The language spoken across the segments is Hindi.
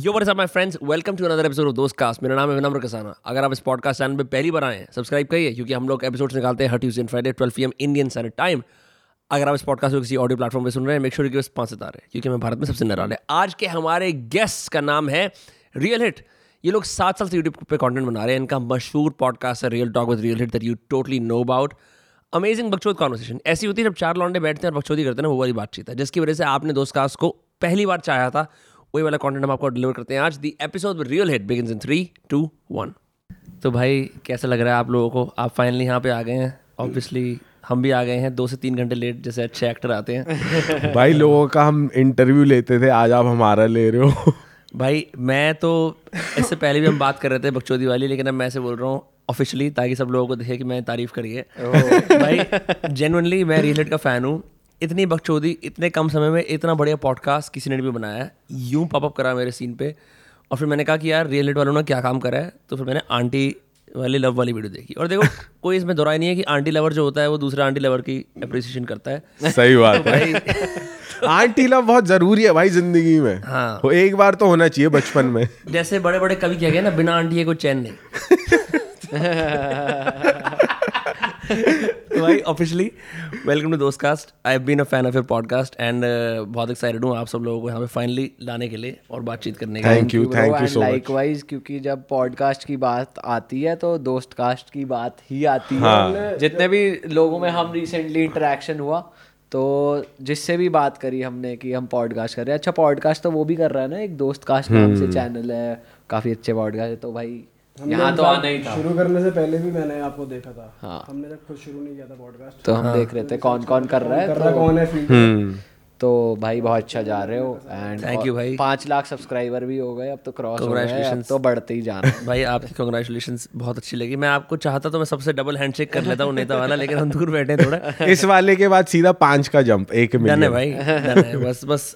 Yo what's up my friends welcome to another episode दोस्त कास्ट मेरा नाम है विनम्र कसाना। अगर आप इस पॉडकास्ट चैनल पे पहली बार आए हैं सब्सक्राइब करिए, क्योंकि हम लोग एपिसोड्स निकालते हैं हर Tuesday Friday 12 PM Indian standard time अगर आप इस पॉडकास्ट को किसी ऑडियो प्लेटफॉर्म पर सुन रहे हैं मेक श्योर कि बस पाँच सितारे, क्योंकि मैं भारत में सबसे निराले। आज के हमारे गेस्ट का नाम है रियल हिट ये लोग सात साल से यूट्यूब पर कॉन्टेंट बना रहे हैं। इनका मशहूर पॉडकास्ट है real talk with real hit that you totally know about amazing बकचोद conversation ऐसी होती है जब चार लौंडे बैठते हैं और बकचोदी करते हैं वो वाली बातचीत है। जिसकी वजह से आपने दोस्त कास्ट को पहली बार चाहा था वही वाला कंटेंट हम आपको डिलीवर करते हैं आज. The episode with real hit begins in three two one तो भाई कैसा लग रहा है आप लोगों को? आप फाइनली यहाँ पे आ गए हैं. ऑब्वियसली हम भी आ गए हैं. दो से तीन घंटे लेट जैसे अच्छे एक्टर आते हैं. भाई लोगों का हम इंटरव्यू लेते थे आज आप हमारा ले रहे हो. भाई मैं तो इससे पहले भी हम बात कर रहे थे बकचोदी वाली लेकिन अब मैं ऐसे बोल रहा हूँ ऑफिशियली ताकि सब लोगों को दिखे कि मैं तारीफ़ करिए भाई जेनवनली मैं रियल हिट का फ़ैन हूँ. इतनी बकचोदी इतने कम समय में इतना बढ़िया पॉडकास्ट किसी ने भी बनाया है। यूँ पॉपअप करा मेरे सीन पे और फिर मैंने कहा कि यार रियल वालों ने क्या काम करा है? तो फिर मैंने आंटी वाली लव वाली वीडियो देखी। और देखो कोई इसमें दोहराई नहीं है कि आंटी लवर जो होता है वो दूसरा आंटी लवर की अप्रिसिएशन करता है। सही बात है। आंटी लव बहुत ज़रूरी है भाई ज़िंदगी में। हाँ। वो एक बार तो होना चाहिए बचपन में। जैसे बड़े बड़े कवि कह गए ना बिना आंटी के कोई चैन नहीं। तो भाई officially welcome to Dost cast I have been a fan of your podcast and बहुत एक्साइटेड हूँ आप सब लोगों को यहाँ पे फाइनली लाने के लिए और बातचीत करने के लिए। Thank you thank you so much likewise क्योंकि जब पॉडकास्ट की बात आती है तो दोस्त कास्ट की बात ही आती है। हाँ। जितने भी लोगों में हम रिसेंटली इंटरेक्शन हुआ तो जिससे भी बात करी हमने कि हम पॉडकास्ट कर रहे हैं। अच्छा पॉडकास्ट तो वो भी कर रहा है ना एक दोस्त कास्ट नाम हम्म। से चैनल है काफ़ी अच्छे पॉडकास्ट है तो भाई यहाँ तो आना ही था। शुरू करने से पहले भी मैंने आपको देखा था। हाँ। हमने तक खुद शुरू नहीं किया था पॉडकास्ट तो हम देख रहे थे कौन कौन कर रहा है कर रहा तो, कौन है हम्म। तो भाई बहुत अच्छा जा रहे हो एंड Thank you भाई। पाँच लाख सब्सक्राइबर भी हो गए अब तो क्रॉस हो गए अब तो बढ़ते ही जाना। है भाई आपकी कंग्रेचुलेशन बहुत अच्छी लगी। मैं आपको चाहता तो मैं सबसे डबल हैंडशेक कर लेता हूँ नेता वाला लेकिन हम दूर बैठे थोड़ा। इस वाले के बाद सीधा पाँच का जंप एक डन है भाई है। बस बस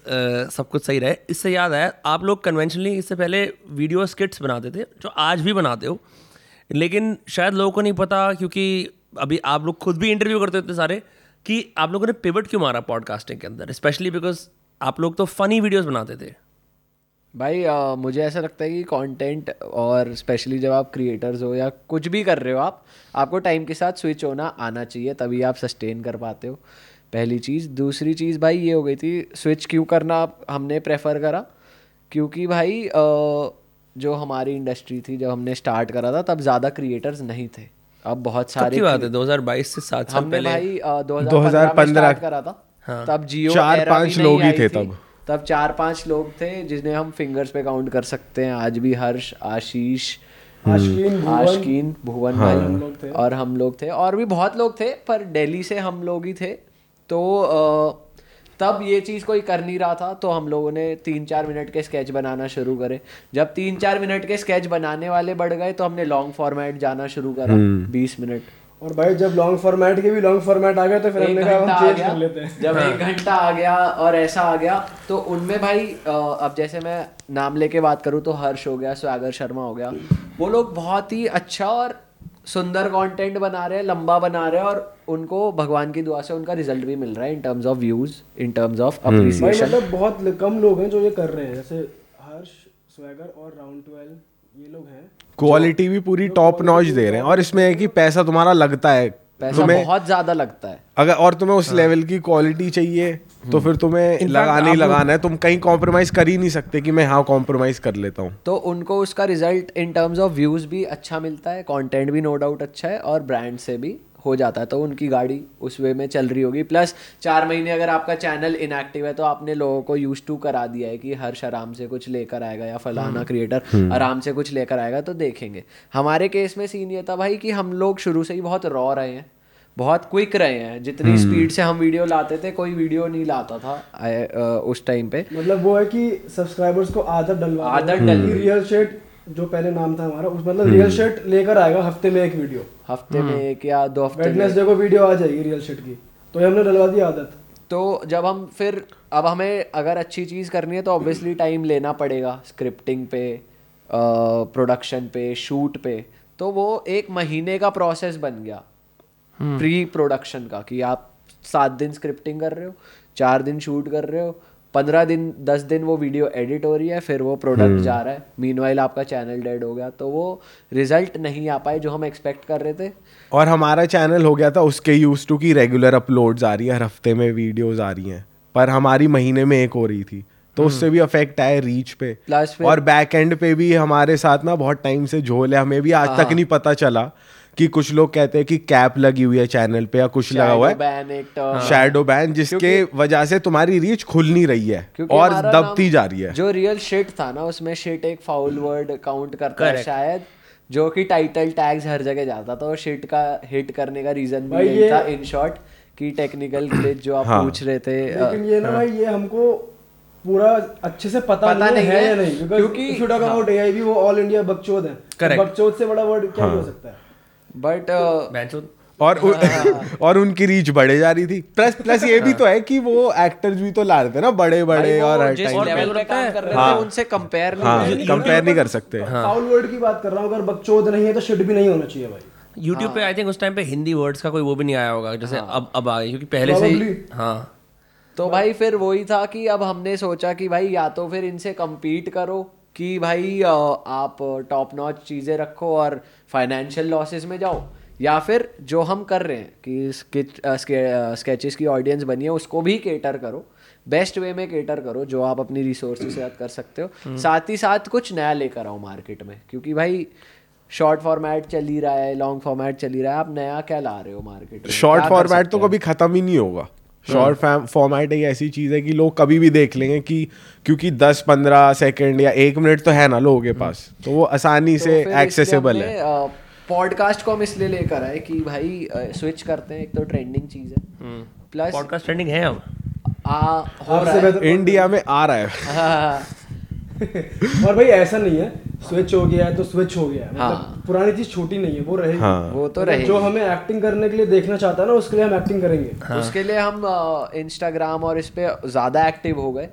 सब कुछ सही रहे। इससे याद आया आप लोग कन्वेंशनली इससे पहले वीडियो स्किट्स बनाते थे जो आज भी बनाते हो लेकिन शायद लोगों को नहीं पता क्योंकि अभी आप लोग खुद भी इंटरव्यू करते होते सारे कि आप लोगों ने पिवट क्यों मारा पॉडकास्टिंग के अंदर? स्पेशली बिकॉज़ आप लोग तो फनी वीडियोस बनाते थे। भाई अ, मुझे ऐसा लगता है कि कंटेंट और स्पेशली जब आप क्रिएटर्स हो या कुछ भी कर रहे हो आप आपको टाइम के साथ स्विच होना आना चाहिए तभी आप सस्टेन कर पाते हो। पहली चीज़। दूसरी चीज़ भाई ये हो गई थी स्विच क्यों करना आप हमने प्रेफर करा। क्योंकि भाई अ, जो हमारी इंडस्ट्री थी जब हमने स्टार्ट करा था तब ज़्यादा क्रिएटर्स नहीं थे। अब बहुत सारे की बात है? 2022 से सात साल पहले? भाई 2015 2015 में स्टार्ट करा था। हाँ। तब जियो चार पाँच लोग ही थे तब। तब चार पाँच लोग थे जिन्हें हम फिंगर्स पे काउंट कर सकते हैं। आज भी हर्ष आशीष आशकीन भुवन। आशकीन भुवन हाँ। भाई और हम लोग थे। और भी बहुत लोग थे पर दिल्ली से हम लोग ही थे। तो तब ये चीज़ कोई कर नहीं रहा था तो हम लोगों ने तीन चार मिनट के स्केच बनाना शुरू करे। जब तीन चार मिनट के स्केच बनाने वाले बढ़ गए तो हमने लॉन्ग फॉर्मेट जाना शुरू करा हम्म। बीस मिनट। और भाई जब लॉन्ग फॉर्मेट के भी लॉन्ग फॉर्मेट आ गए तो फिर हमने कहा हम चेंज कर लेते हैं। जब एक घंटा आ गया और ऐसा आ गया तो उनमें भाई अब जैसे मैं नाम लेके बात करूँ तो हर्ष हो गया स्वागर शर्मा हो गया। वो लोग बहुत ही अच्छा और सुंदर कंटेंट बना रहे हैं लंबा बना रहे हैं और उनको भगवान की दुआ से उनका रिज़ल्ट भी मिल रहा है in terms of views in terms of appreciation मतलब बहुत कम लोग हैं जो ये कर रहे हैं जैसे हर्ष स्वैगर और राउंड ट्वेल्व ये लोग हैं। क्वालिटी भी पूरी टॉप नॉच दे रहे हैं। और इसमें है कि पैसा तुम्हारा लगता है। पैसा बहुत ज़्यादा लगता है। अगर और तुम्हें उस लेवल की क्वालिटी चाहिए तो फिर तुम्हें लगाना ही लगाना है। तुम कहीं कॉम्प्रोमाइज कर ही नहीं सकते कि मैं हाँ कॉम्प्रोमाइज कर लेता हूँ। तो उनको उसका result in terms of views भी अच्छा मिलता है कंटेंट भी नो डाउट अच्छा है और ब्रांड से भी हो जाता है। तो उनकी गाड़ी उस वे में चल रही होगी। प्लस चार महीने अगर आपका चैनल इनएक्टिव है तो आपने लोगों को यूज़ टू करा दिया है कि हर्ष आराम से कुछ लेकर आएगा या फलाना क्रिएटर आराम से कुछ लेकर आएगा तो देखेंगे। हमारे केस में सीन ये था भाई कि हम लोग शुरू से ही बहुत रॉ रहे हैं। बहुत क्विक रहे हैं। जितनी स्पीड से हम वीडियो लाते थे कोई वीडियो नहीं लाता था अ, उस टाइम पे। मतलब वो है कि सब्सक्राइबर्स को आदत डलवा आदत। कि रियल शेट जो पहले नाम था हमारा उस मतलब रियल शेट लेकर आएगा हफ़्ते में एक वीडियो हफ़्ते में एक या दो हफ़्ते में। वेडनेसडे को वीडियो आ जाएगी रियल शेट की। तो ये हमने डलवा दी आदत। तो जब हम फिर अब हमें अगर अच्छी चीज़ करनी है तो ऑब्वियसली टाइम लेना पड़ेगा स्क्रिप्टिंग पे प्रोडक्शन पे शूट पे। तो वो एक महीने का प्रोसेस बन गया। प्री प्रोडक्शन का कि आप सात दिन स्क्रिप्टिंग कर रहे हो चार दिन शूट कर रहे हो पंद्रह दिन दस दिन वो वीडियो एडिट हो रही है फिर वो प्रोडक्ट जा रहा है। मीन आपका चैनल डेड हो गया तो वो रिज़ल्ट नहीं आ पाए जो हम एक्सपेक्ट कर रहे थे। और हमारा चैनल हो गया था उसके यूज़ टू की रेगुलर अपलोड्स आ रही है हर हफ़्ते में वीडियोज़ आ रही हैं। पर हमारी महीने में एक हो रही थी तो उससे भी अफेक्ट आया रीच पे। और बैक एंड पे भी हमारे साथ ना बहुत टाइम से झोल है हमें भी आज तक नहीं पता चला कि कुछ लोग कहते हैं कि कैप लगी हुई है चैनल पे या कुछ लगा हुआ है। है। शैडो बैन जिसके वजह से तुम्हारी रीच खुल नहीं रही है और दबती जा रही है। जो रियल शिट था ना उसमें शिट एक फाउल वर्ड काउंट करता है शायद जो कि टाइटल टैग्स हर जगह जाता था और शिट का हिट करने का रीजन भी यही था इन शॉर्ट कि टेक्निकल ग्लिच जो आप हाँ। पूछ रहे थे लेकिन ये ना भाई ये हमको पूरा अच्छे से पता, पता नहीं, नहीं है है, या नहीं? क्योंकि- इफ़ यू टॉक एआई भी वो ऑल इंडिया बकचोद है। बकचोद से बड़ा वर्ड क्या हाँ। हो सकता है? बट और उ- और उनकी रीच बढ़े जा रही थी। प्लस प्लस ये भी तो है कि वो एक्टर्स भी तो ला रहे थे ना बड़े बड़े और हर टाइम हाँ। उनसे कंपेयर नहीं हाँ। कंपेयर नहीं कर सकते। फाउल वर्ड की बात कर रहा हूँ अगर बकचोद नहीं है तो शिट भी नहीं होना चाहिए भाई। यूट्यूब पे आई थिंक उस टाइम पे हिंदी वर्ड्स का कोई वो भी नहीं आया होगा जैसे अब अब आ गए क्योंकि पहले से ही हाँ। तो भाई फिर वही था कि अब हमने सोचा कि भाई या तो फिर इनसे कम्पीट करो कि भाई आप टॉप नॉच चीज़ें रखो और फाइनेंशियल लॉसेस में जाओ या फिर जो हम कर रहे हैं कि स्केचेस की ऑडियंस बनी है उसको भी केटर करो। बेस्ट वे में केटर करो जो आप अपनी रिसोर्सेज से कर सकते हो। साथ ही साथ कुछ नया लेकर आओ मार्केट में क्योंकि भाई शॉर्ट फॉर्मेट चल ही रहा है लॉन्ग फॉर्मेट चल ही रहा है आप नया क्या ला रहे हो मार्केट में? शॉर्ट फॉर्मेट तो कभी खत्म ही नहीं होगा। शॉर्ट फॉर्मेट एक ऐसी चीज़ है कि लोग कभी भी देख लेंगे कि क्योंकि 10-15 सेकंड या एक मिनट तो है ना लोगों के पास। तो वो आसानी तो से एक्सेसिबल है। पॉडकास्ट को हम इसलिए लेकर आए कि भाई स्विच करते हैं एक तो ट्रेंडिंग चीज़ है। प्लस पॉडकास्ट ट्रेंडिंग है अब। आ हो रहा है। इंडिया में आ रहा है हाँ, और भाई ऐसा नहीं है स्विच हो गया है तो स्विच हो गया। है हाँ। मतलब पुरानी चीज़ छोटी नहीं है वो रहेगी हाँ। वो तो मतलब रहेगी जो हमें एक्टिंग करने के लिए देखना चाहता है ना उसके लिए हम एक्टिंग करेंगे। हाँ। उसके लिए हम इंस्टाग्राम और इस पे ज़्यादा एक्टिव हो गए।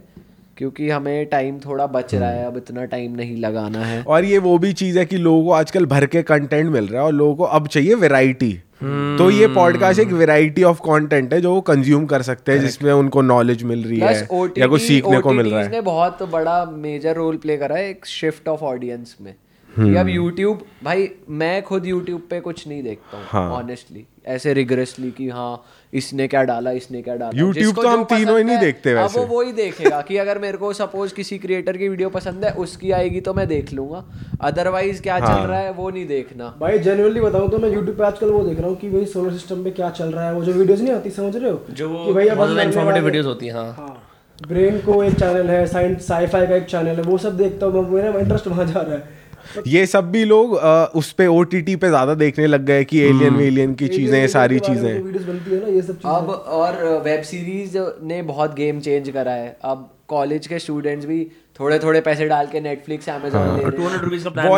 क्योंकि हमें टाइम थोड़ा बच रहा है अब इतना टाइम नहीं लगाना है। और ये वो भी चीज़ है कि लोगों को आजकल भर के कंटेंट मिल रहा है और लोगों को अब चाहिए वेराइटी तो ये पॉडकास्ट एक वेराइटी ऑफ़ कंटेंट है जो वो कंज्यूम कर सकते हैं जिसमें उनको नॉलेज मिल रही है है या कुछ सीखने को मिल रहा है। बहुत बड़ा मेजर रोल प्ले करा है एक शिफ्ट ऑफ़ ऑडियंस में। कि अब YouTube भाई मैं खुद YouTube पे कुछ नहीं देखता हूँ ऑनेस्टली हाँ। ऐसे रिग्रेसली कि हाँ इसने क्या डाला इसने क्या डाला। यूट्यूब तो हम तीनों ही नहीं देखते वैसे। वो वही देखेगा कि अगर मेरे को सपोज़ किसी क्रिएटर की वीडियो पसंद है उसकी आएगी तो मैं देख लूँगा। अदरवाइज़ क्या हाँ। चल रहा है वो नहीं देखना। भाई जेन्युइनली बताऊँ तो मैं यूट्यूब पे आजकल वो देख रहा हूँ कि भाई सोलर सिस्टम पे क्या चल रहा है वो जो वीडियोस नहीं आती समझ रहे हो? जो भाई इन्फॉर्मेटिव वीडियोस होती हैं हाँ। हाँ। ब्रेन को एक चैनल है साइंस साईफाई का एक चैनल है वो सब देखता हूँ मेरा इंटरेस्ट वहाँ जा रहा है। ये सब भी लोग अ, उस पे ओ पे ज़्यादा देखने लग गए कि एलियन वेलियन की चीज़ें सारी चीज़ें। वीडियोस बनती है ना ये सब चीज़ें। अब और वेब सीरीज़ ने बहुत गेम चेंज करा है। अब कॉलेज के स्टूडेंट्स भी थोड़े थोड़े पैसे डाल के नेटफ्लिक्स अमेजोन टू हैं।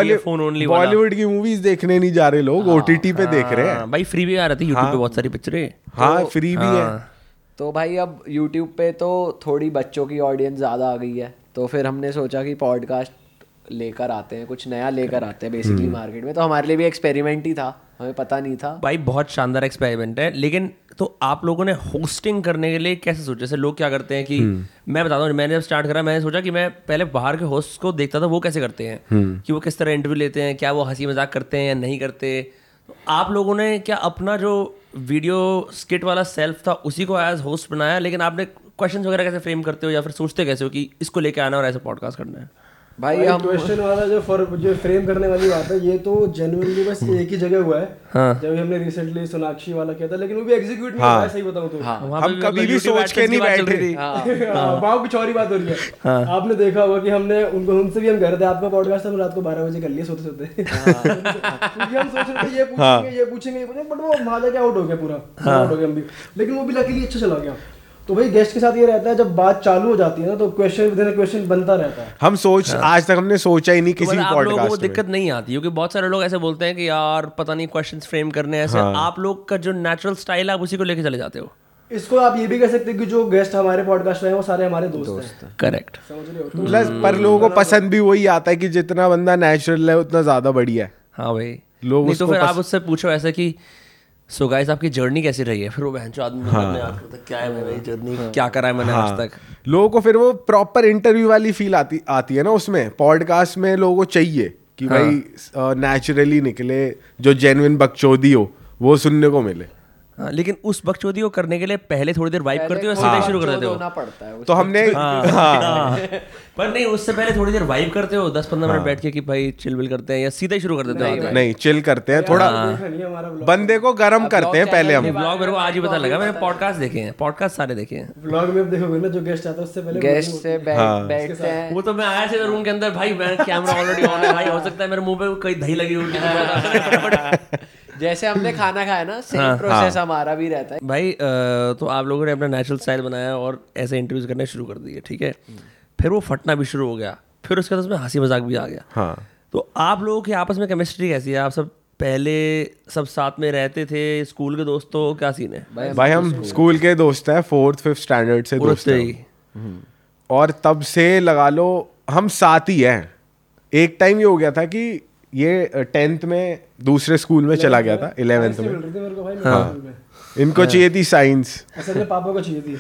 है बॉलीवुड की मूवीज़ देखने नहीं जा रहे लोग ओटीटी पे देख रहे हैं। हाँ, भाई फ्री भी आ रही थी यूट्यूब पे बहुत सारी पिक्चरें हाँ। फ्री भी है। हाँ। तो भाई अब यूट्यूब पे तो थोड़ी बच्चों की ऑडियंस ज़्यादा आ गई है। तो फिर हमने सोचा कि पॉडकास्ट लेकर आते हैं कुछ नया लेकर आते हैं बेसिकली मार्केट में। तो हमारे लिए भी एक्सपेरिमेंट ही था हमें पता नहीं था। भाई बहुत शानदार एक्सपेरिमेंट है लेकिन तो आप लोगों ने होस्टिंग करने के लिए कैसे सोचा? जैसे लोग क्या करते हैं कि मैं बताता हूँ मैंने जब स्टार्ट करा मैंने सोचा कि मैं पहले बाहर के होस्ट को देखता था वो कैसे करते हैं? कि वो किस तरह इंटरव्यू लेते हैं क्या वो हँसी मज़ाक करते हैं या नहीं करते? तो आप लोगों ने क्या अपना जो वीडियो स्किट वाला सेल्फ था उसी को एज होस्ट बनाया? लेकिन आपने क्वेश्चन वगैरह कैसे फ्रेम करते हो या फिर सोचते कैसे हो कि इसको लेके आना और ऐसे पॉडकास्ट करना है? भाई हम क्वेश्चन वाला जो फॉर जो फ्रेम करने वाली बात है ये तो जेन्युइनली बस एक ही जगह हुआ है। हाँ। जब हमने रिसेंटली सोनाक्षी वाला किया था लेकिन वो भी एग्जीक्यूट नहीं हाँ। हुआ है सही बताऊँ तो। हम कभी भी सोच के नहीं बैठे। रही। थी। हाँ, वहाँ कुछ और ही बात हो रही है। आपने देखा होगा कि हमने उनको उनसे भी हम कह रहे थे आपका पॉडकास्ट हम रात को बारह बजे कर लिए सोते सोते। क्योंकि हम सोच रहे थे ये पूछेंगे ये पूछेंगे बट वो वहाँ जाके आउट हो गया पूरा। आउट हो गया हम भी। लेकिन वो भी लकीली अच्छा चला गया। तो भाई गेस्ट के साथ ये रहता है जब बात चालू हो जाती है ना तो क्वेश्चन विद क्वेश्चन बनता रहता है। हम सोच हाँ। आज तक हमने सोचा ही नहीं तो किसी आप लोगों को वो पॉडकास्ट में। दिक्कत नहीं आती क्योंकि बहुत सारे लोग ऐसे बोलते हैं कि यार पता नहीं क्वेश्चंस फ्रेम करने हैं ऐसे आप लोग का जो नेचुरल स्टाइल है आप उसी को लेके चले जाते हो। इसको आप ये भी कह सकते हैं कि जो गेस्ट हमारे पॉडकास्ट में हैं वो सारे हमारे दोस्त हैं। करेक्ट समझ रहे हो? तो प्लस पर लोगों को पसंद भी वही आता है कि जितना बंदा नेचुरल है उतना ज़्यादा बढ़िया है। हाँ भाई। लोग नहीं तो फिर आप उससे पूछो ऐसे कि सो गाइस आपकी जर्नी कैसी रही है? फिर वो बहन आदमी हाँ। है, क्या है मेरी जर्नी क्या करा है मैंने आज तक? लोगों को फिर वो प्रॉपर इंटरव्यू वाली फील आती आती है ना उसमें। पॉडकास्ट में लोगों को चाहिए कि हाँ। भाई नेचुरली निकले जो जेनविन बकचोदी हो वो सुनने को मिले। हाँ, लेकिन उस बकचोदी को करने के लिए पहले थोड़ी देर वाइप करते हो सीधा ही शुरू कर देते हो? है तो हमने हाँ। पर नहीं उससे पहले थोड़ी देर वाइब करते हो दस पंद्रह मिनट बैठ के कि भाई चिल विल करते हैं या सीधा शुरू कर देते हो नहीं चिल करते हैं थोड़ा है। बंदे को गर्म करते हैं पहले हम। ब्लॉग मेरे को आज ही पता लगा मैंने पॉडकास्ट देखे हैं पॉडकास्ट सारे देखे हैं। ब्लॉग में देखोगे ना जो गेस्ट आता है उससे पहले गेस्ट से हाँ। बैठते हैं वो तो मैं आया से रूम के अंदर भाई कैमरा ऑलरेडी ऑन है भाई हो सकता है मेरे मुँह पे कोई दही लगी हुई है। जैसे हमने खाना खाया ना सेम हाँ, प्रोसेस हमारा भी रहता है। भाई तो आप लोगों ने अपना नेचुरल स्टाइल बनाया और ऐसे इंटरव्यूज़ करने शुरू कर दिए ठीक है? फिर वो फटना भी शुरू हो गया फिर उसके बाद उसमें हँसी मज़ाक भी आ गया। हाँ। तो आप लोगों की आपस में केमिस्ट्री कैसी है? आप सब पहले सब साथ में रहते थे स्कूल के दोस्तों क्या सीन है? भाई भाई हम स्कूल के दोस्त हैं फोर्थ फिफ्थ स्टैंडर्ड से दोस्त हैं और तब से लगा लो हम साथ ही हैं। एक टाइम ये हो गया था कि ये टेंथ में दूसरे स्कूल में चला गया था इलेवेंथ में रही थी मेरे को भाई मेरे स्कूल में। इनको चाहिए थी साइंस असल में पापा को चाहिए थी।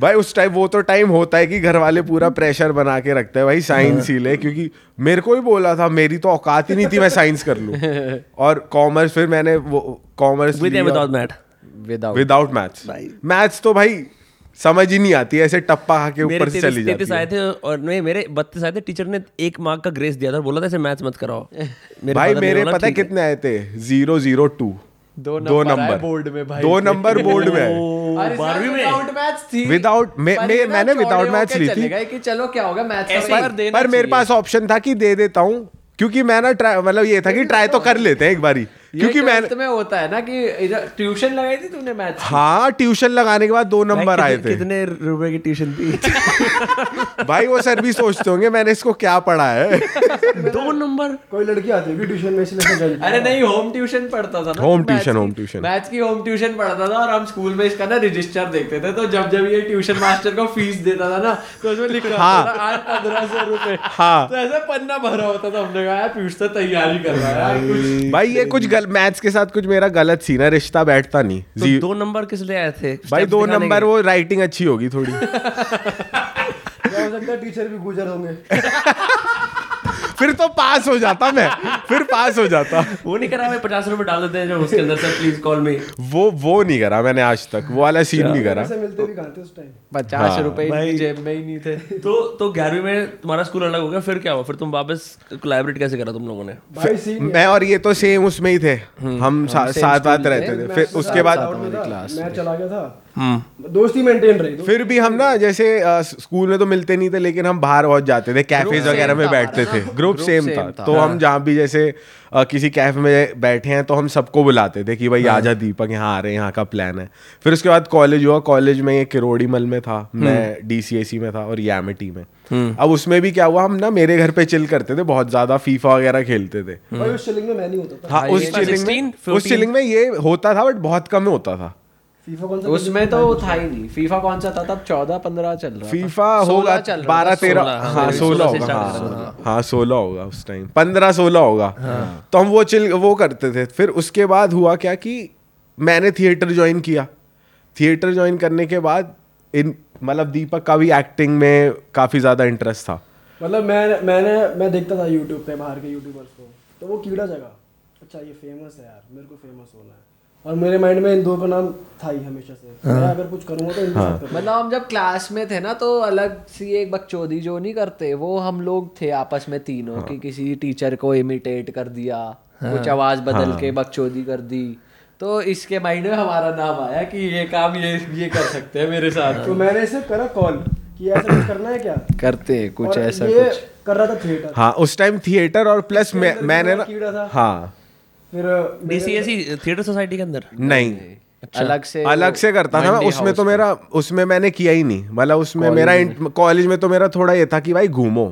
भाई उस टाइम वो तो टाइम होता है कि घर वाले पूरा प्रेशर बना के रखते हैं भाई साइंस ही। ले क्योंकि मेरे को ही बोला था मेरी तो औकात ही नहीं थी मैं साइंस कर लूँ। और कॉमर्स फिर मैंने वो commerce with without without without maths maths तो भाई समझ ही नहीं आती ऐसे टप्पा खा के ऊपर से चली जाती आए है। थे और नहीं मेरे बत्तीस आए थे टीचर ने एक मार्क का ग्रेस दिया था बोला था इसे मैथ्स मत कराओ। मेरे भाई मेरे पता है कितने आए थे? Zero zero two. दो दो नंबर बोर्ड में भाई। दो नंबर बोर्ड में। बारहवीं में? विदाउट मैथ्स मैंने होके maths ली थी। कि चलो क्या होगा मैथ्स का ही- पर मेरे पास ऑप्शन था कि दे देता हूँ क्योंकि मैं ना ट्राई मतलब ये था कि ट्राई तो कर लेते हैं एक बारी। क्योंकि मैं 12th में होता है ना कि इधर ट्यूशन लगाई थी तूने मैथ्स हाँ ट्यूशन लगाने के बाद दो नंबर आए थे। कितने रुपए की ट्यूशन थी? भाई वो सर भी सोचते होंगे मैंने इसको क्या पढ़ा है? दो नंबर? कोई लड़की आती है ट्यूशन में इसलिए अरे नहीं होम ट्यूशन पढ़ता था ना। Home मैथ्स tuition, की- home tuition. मैथ्स की होम ट्यूशन पढ़ता था और हम स्कूल में इसका ना रजिस्टर देखते थे तो जब जब ये ट्यूशन मास्टर को फ़ीस देता था ना तो उसमें लिखा हाँ। होता था पंद्रह सौ रुपए। हाँ। तो ऐसे पन्ना भरा होता था हमने कहा यार पीयूष तो तैयारी कर रहा है भाई ये कुछ गल मैथ्स के साथ कुछ मेरा गलत सी ना रिश्ता बैठता नहीं। तो जी। दो नंबर किस लिए आए थे? भाई दो नंबर वो राइटिंग अच्छी होगी थोड़ी। हो सकता टीचर भी गुजर होंगे। फिर तो पास हो जाता मैं। फिर पास हो जाता। वो नहीं करा मैं पचास रुपए डाल देते हैं जो उसके अंदर से प्लीज़ कॉल मी वो वो नहीं करा मैंने आज तक। वो वाला सीन नहीं करा। मिलते भी कहाँ उस टाइम पचास हाँ। रुपए जेब में ही नहीं थे। तो तो ग्यारहवीं में तुम्हारा स्कूल अलग हो गया फिर क्या हुआ? फिर तुम वापस कोलैबोरेट कैसे करा तुम लोगों ने? मैं और ये तो सेम उसमें ही थे। हम साथ साथ रहते थे। फिर उसके बाद में था, क्लास मैं चला गया था। हम्म दोस्ती मेंटेन रही तो फिर भी हम ना जैसे अ, स्कूल में तो मिलते नहीं थे लेकिन हम बाहर बहुत जाते थे कैफेज वगैरह में बैठते थे। ग्रुप सेम था। तो हम जहाँ भी जैसे अ, किसी कैफ़े में बैठे हैं तो हम सबको बुलाते थे कि भाई आजा दीपक यहाँ आ रहे हैं यहाँ का प्लान है। फिर उसके बाद कॉलेज हुआ कॉलेज में ये किरोड़ी मल में था। मैं डीसीएसी में था और यामिटी में। अब उसमें भी क्या हुआ हम ना मेरे घर पे चिल करते थे बहुत ज़्यादा फीफा वगैरह खेलते थे। उस चिलिंग में हाँ ये चिलिंग 16, में उस चिलिंग में ये होता था बट बहुत कम होता था। उसमें तो वो था ही नहीं। फीफा कौन सा था? तब चौदह पंद्रह चल रहा फीफा होगा चल बारह तेरह। हाँ हाँ, सोलह होगा हाँ। हाँ सोलह होगा उस टाइम पंद्रह सोलह होगा। तो हम वो चिल वो करते थे। फिर उसके बाद हुआ क्या कि मैंने थिएटर ज्वाइन किया। थिएटर ज्वाइन करने के बाद इन मतलब दीपक का भी एक्टिंग में काफ़ी ज़्यादा इंटरेस्ट था। मतलब मैं मैंने मैं देखता था यूट्यूब पे बाहर के यूट्यूबर्स को। तो वो कीड़ा जगह। अच्छा ये फ़ेमस है यार मेरे को फ़ेमस होना है। और मेरे माइंड में इन दो का नाम था ही हमेशा से। मैं अगर कुछ करूँगा तो इनके मतलब हम जब क्लास में थे ना तो अलग सी एक बकचोदी जो नहीं करते वो हम लोग थे आपस में तीनों कि किसी टीचर को इमिटेट कर दिया कुछ आवाज़ बदल के बकचोदी कर दी। तो इसके माइंड में हमारा नाम आया कि ये काम ये ये कर सकते हैं मेरे साथ। तो मैंने इसे करा कॉल कि ऐसा कुछ करना है क्या? करते हैं कुछ ऐसा कुछ। कर रहा था थिएटर हाँ उस टाइम थिएटर और प्लस मैं मैंने ना कीड़ा था। हाँ। फिर डीसीएसी थिएटर सोसाइटी के अंदर? नहीं। अलग से अलग से करता था मैं उसमें तो मेरा उसमें मैंने किया ही नहीं। मतलब उसमें मेरा कॉलेज में तो मेरा थोड़ा ये था कि भाई घूमो।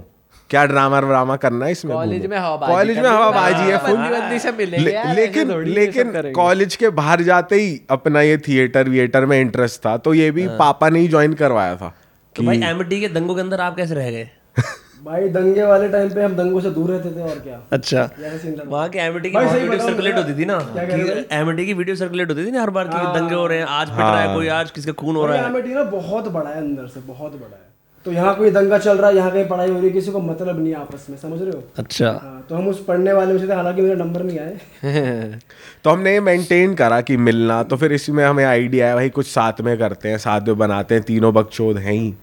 क्या ड्रामा ड्रामा करना है इसमें कॉलेज में हवाबाजी कॉलेज में हवाबाजी है हाँ, फुल बंदी बंदी से मिलेंगे यार, ऐसे लेकिन लेकिन कॉलेज के बाहर जाते ही अपना ये थिएटर विएटर में इंटरेस्ट था तो ये भी पापा ने ही ज्वाइन करवाया था तो भाई एमटी के दंगों के अंदर आप कैसे रह गए? भाई दंगे वाले टाइम पे हम दंगों से दूर रहते थे और क्या? अच्छा। वहाँ की एमिटी की वीडियो सर्कुलेट होती थी ना? हाँ। एमिटी की वीडियो सर्कुलेट होती थी ना हर बार की दंगे हो रहे हैं आज पिट रहा है कोई आज किसका खून हो रहा है? अमेठी ना बहुत बड़ा है अंदर से बहुत बड़ा है। तो यहाँ कोई दंगा चल रहा है यहाँ कहीं पढ़ाई हो रही है किसी को मतलब नहीं आपस में समझ रहे हो? अच्छा। हाँ, तो हम उस पढ़ने वाले में से थे हालाँकि मेरे नंबर नहीं आए। तो हमने ये मेंटेन करा कि मिलना तो फिर इसमें हमें आइडिया है भाई कुछ साथ में करते हैं साथ में बनाते हैं तीनों बकचोद हैं ही।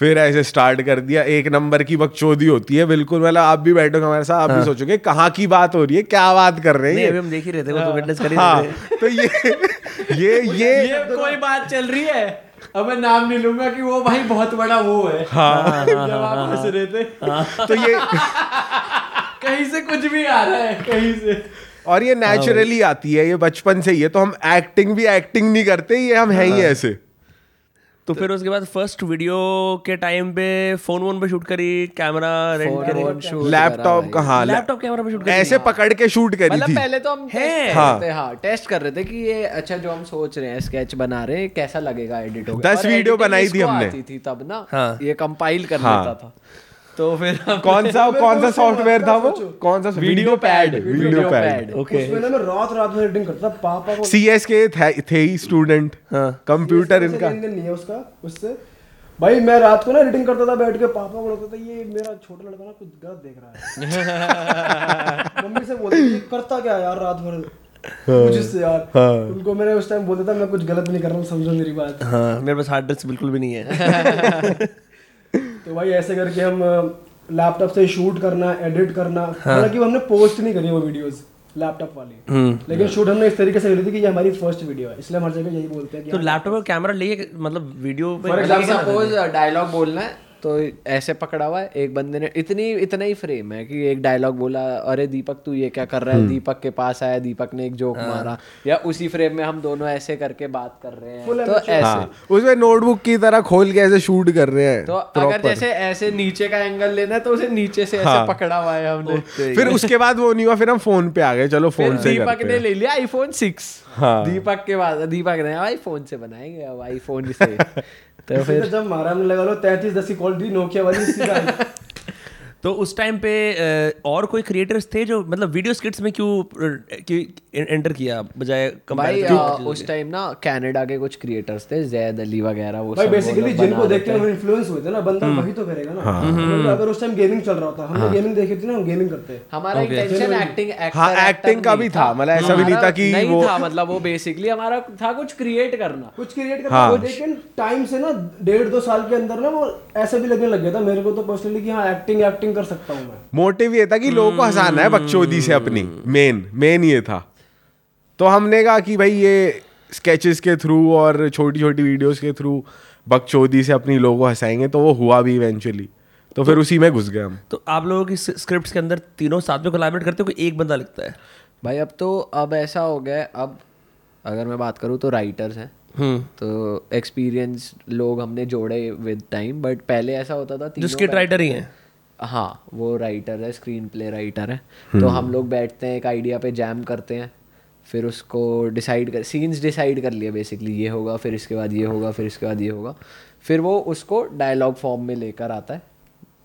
फिर ऐसे स्टार्ट कर दिया। एक नंबर की बकचोदी होती है बिल्कुल। मतलब आप भी बैठोगे हमारे साथ आप भी सोचोगे कहाँ की बात हो रही है? क्या बात कर रहे हाँ। हैं अभी हम देख ही रहे थे वो तो कर हाँ तो ये ये ये ये कोई बात चल रही है? अब मैं नाम नहीं लूँगा कि वो भाई बहुत बड़ा वो है। हाँ। जब आप हंस रहे थे। तो ये कहीं से कुछ भी आ रहा है कहीं से। और ये नेचुरली आती है ये बचपन से ही है तो हम एक्टिंग भी एक्टिंग नहीं करते ये हम हैं ही। ऐसे। तो फिर उसके बाद फ़र्स्ट वीडियो के टाइम पे फ़ोन वोन पे शूट करी कैमरा रेंट करे लैपटॉप कहाँ का हाँ लैपटॉप कैमरा पे शूट करी ऐसे पकड़ के शूट करी मतलब थी पहले तो हम है। टेस्ट कर हाँ। रहे थे हाँ टेस्ट कर रहे थे कि ये अच्छा जो हम सोच रहे हैं स्केच बना रहे हैं कैसा लगेगा एडिट होगा दस वीडियो बनाई थी हमने। थी तब ना हाँ। ये कंपाइल कर हाँ। लेता था तो फिर कौन सा कौन सा सॉफ्टवेयर था वो? कौन सा video pad video pad okay उसमें ना मैं रात रात में एडिटिंग करता था पापा को सी एस के थे ही स्टूडेंट हाँ। कंप्यूटर इनका. नहीं है उसका उससे। भाई मैं रात को ना एडिटिंग करता था बैठ के पापा को लगता था ये मेरा छोटा लड़का ना कुछ गलत देख रहा है। मम्मी से बोलती थी करता क्या यार रात भर? मुझसे यार उनको मैंने उस टाइम बोलता था मैं कुछ गलत नहीं कर रहा हूँ समझो मेरी बात. हाँ मेरे पास हार्ड डिस्क बिल्कुल भी नहीं है। तो भाई ऐसे करके हम लैपटॉप से शूट करना एडिट करना। हालाँकि हाँ। हमने पोस्ट नहीं करी वो वीडियोस लैपटॉप वाली। लेकिन शूट हमने इस तरीके से करी थी कि ये हमारी फ़र्स्ट वीडियो है। इसलिए हम हर जगह यही बोलते हैं तो हाँ, लैपटॉप और कैमरा लिए मतलब वीडियो पे एग्जांपल सपोज़ डायलॉग बोलना है। तो ऐसे पकड़ा हुआ है एक बंदे ने इतनी इतना ही फ्रेम है कि एक डायलॉग बोला अरे दीपक तू ये क्या कर रहा है? दीपक के पास आया दीपक ने एक जोक हाँ। मारा। या उसी फ्रेम में हम दोनों ऐसे करके बात कर रहे हैं। तो ऐसे। हाँ। उसमें नोटबुक की तरह खोल के ऐसे शूट कर रहे हैं तो अगर जैसे ऐसे नीचे का एंगल लेना है तो उसे नीचे से ऐसे पकड़ा हुआ है हमने। फिर उसके बाद वो नहीं हुआ फिर हम फ़ोन पे आ गए चलो फ़ोन से दीपक ने ले लिया आईफोन सिक्स हाँ। दीपक के बाद दीपक ने आईफोन से बनाएँगे अब आईफोन से। तो फिर जब मारा हमने लगा लो तैतीस दस की क्वालिटी नोकिया वाली। तो उस टाइम पे और कोई क्रिएटर्स थे जो मतलब वीडियो स्किट्स में क्यों क्यों एंटर किया बजाय भाई आ, उस टाइम ना कनाडा के कुछ क्रिएटर्स थे जैद अली वगैरह वो भाई बेसिकली जिनको देख के इन्फ्लुएंस हुए थे ना बंदा वही तो करेगा ना। हाँ। मतलब अगर उस टाइम गेमिंग चल रहा था हमने गेमिंग देखी थी ना हम गेमिंग करते। हैं हमारा इंटेंशन एक्टिंग हाँ, acting का भी था, मतलब ऐसा भी नहीं था कि नहीं वो- था मतलब वो बेसिकली हमारा था कुछ क्रिएट करना। कुछ क्रिएट करना हाँ। लेकिन टाइम से ना डेढ़ दो साल के अंदर ना वो ऐसे भी लगने लग गया था मेरे को तो पर्सनली कि हाँ एक्टिंग एक्टिंग कर सकता हूँ मैं। मोटिव ये था कि लोगों को हंसाना है बकचोदी से अपनी। मेन मेन ये था। तो हमने कहा कि भाई ये स्केचेस के थ्रू और छोटी छोटी वीडियोस के थ्रू बकचोदी से अपनी लोगों को हंसाएँगे तो वो हुआ भी इवेंचुअली तो फिर उसी में घुस गए हम। तो आप लोगों की स्क्रिप्ट्स के अंदर तीनों साथ में कोलैबोरेट करते हो कि एक बंदा लिखता है? भाई अब तो अब ऐसा हो गया अब अगर मैं बात करूँ तो राइटर्स हैं। हम्म तो एक्सपीरियंस लोग हमने जोड़े विद टाइम बट पहले ऐसा होता था जो तीनों स्किट राइटर ही हैं। हाँ वो राइटर है स्क्रीन प्ले राइटर है। तो हम लोग बैठते हैं एक आइडिया पे जैम करते हैं फिर उसको डिसाइड कर सीन्स डिसाइड कर लिए बेसिकली ये होगा फिर इसके बाद ये होगा फिर इसके बाद ये होगा। फिर वो उसको डायलॉग फॉर्म में लेकर आता है।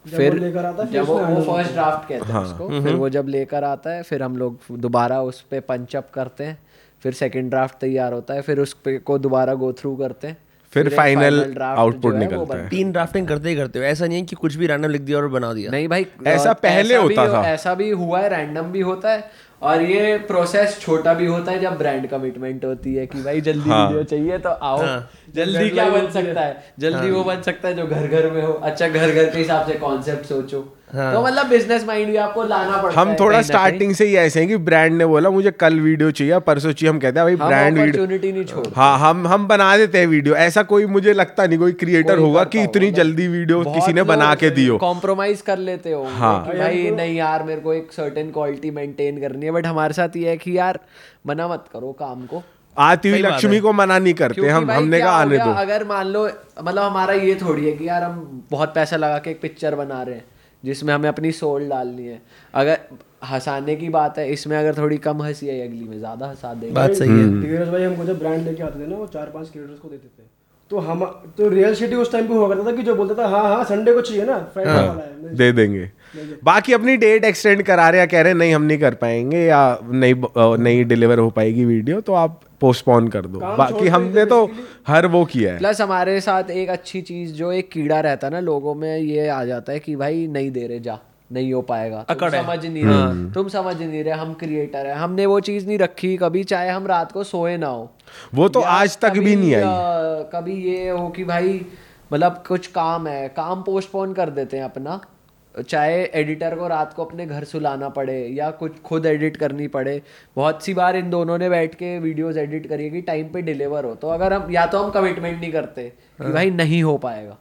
फिर लेकर आता है, फिर जब वो वो फ़र्स्ट ड्राफ्ट कहते हैं उसको। फिर वो जब लेकर आता है फिर हम लोग दोबारा उस पर पंचअप करते हैं। फिर सेकेंड ड्राफ्ट तैयार होता है फिर उस पे को दोबारा गो थ्रू करते हैं। फिर है वो निकलता है। तीन ड्राफ्टिंग करते ही करते हो ऐसा नहीं है कि कुछ भी रैंडम लिख दिया और बना दिया नहीं भाई ऐसा पहले होता था। ऐसा भी हुआ है रैंडम भी होता है और ये प्रोसेस छोटा भी होता है जब ब्रांड कमिटमेंट होती है कि भाई जल्दी हाँ। वीडियो चाहिए तो आओ हाँ। जल्दी क्या बन सकता है जल्दी वो बन सकता है जो घर घर में हो अच्छा घर घर के हिसाब से कॉन्सेप्ट सोचो तो मतलब बिज़नेस माइंड भी आपको लाना पड़ता हम है थोड़ा स्टार्टिंग से ही ऐसे हैं कि ब्रांड ने बोला मुझे कल वीडियो चाहिए परसों चाहिए। हम कहते हैं भाई ब्रांड वीडियो नहीं छोड़ हाँ हम हम बना देते हैं वीडियो ऐसा कोई मुझे लगता नहीं कोई क्रिएटर होगा कि इतनी जल्दी वीडियो किसी ने बना के दी हो कॉम्प्रोमाइज कर लेते हो। हाँ। भाई नहीं यार मेरे को एक सर्टेन क्वालिटी मेंटेन करनी है। बट हमारे साथ ये है कि यार मना मत करो काम को। आती हुई लक्ष्मी को मना नहीं करते हम हमने कहा आने दो। अगर मान लो मतलब हमारा ये थोड़ी है कि यार हम बहुत पैसा लगा के एक पिक्चर बना रहे हैं। जिसमें हमें अपनी सोल डालनी है। अगर हंसाने की बात है इसमें अगर थोड़ी कम हँसी आई अगली में ज़्यादा हंसा देगा। बात सही है। क्रिएटर्स धीरज भाई हमको जब ब्रांड लेके आते थे ना वो चार पाँच क्रिएटर्स को देते थे। तो हम तो रियल सिटी उस टाइम पे हुआ करता था कि जो बोलता था हाँ हाँ संडे को चाहिए ना फ्राइडे हाँ। वाला है। दे देंगे। बाकी अपनी डेट एक्सटेंड करा रहे हैं कह रहे हैं नहीं हम नहीं कर पाएँगे या नहीं नहीं डिलीवर हो पाएगी वीडियो तो आप पोस्टपोन कर दो. बाकी हमने तो हर वो किया है। प्लस हमारे साथ एक अच्छी चीज़ जो एक कीड़ा रहता है ना लोगों में ये आ जाता है कि भाई नहीं दे रहे जा। नहीं हो पाएगा। तुम समझ नहीं रहे। तुम समझ नहीं रहे हम क्रिएटर है। हमने वो चीज़ नहीं रखी कभी चाहे हम रात को सोए ना हो। वो तो आज तक भी नहीं आई। कभी ये हो कि भाई मतलब कुछ काम है काम पोस्टपोन कर देते हैं अपना। चाहे एडिटर को रात को अपने घर सुलाना पड़े या कुछ खुद एडिट करनी पड़े बहुत सी बार इन दोनों ने बैठ के वीडियोस एडिट करिए है कि टाइम पे डिलीवर हो। तो अगर हम या तो हम कमिटमेंट नहीं करते कि भाई नहीं हो पाएगा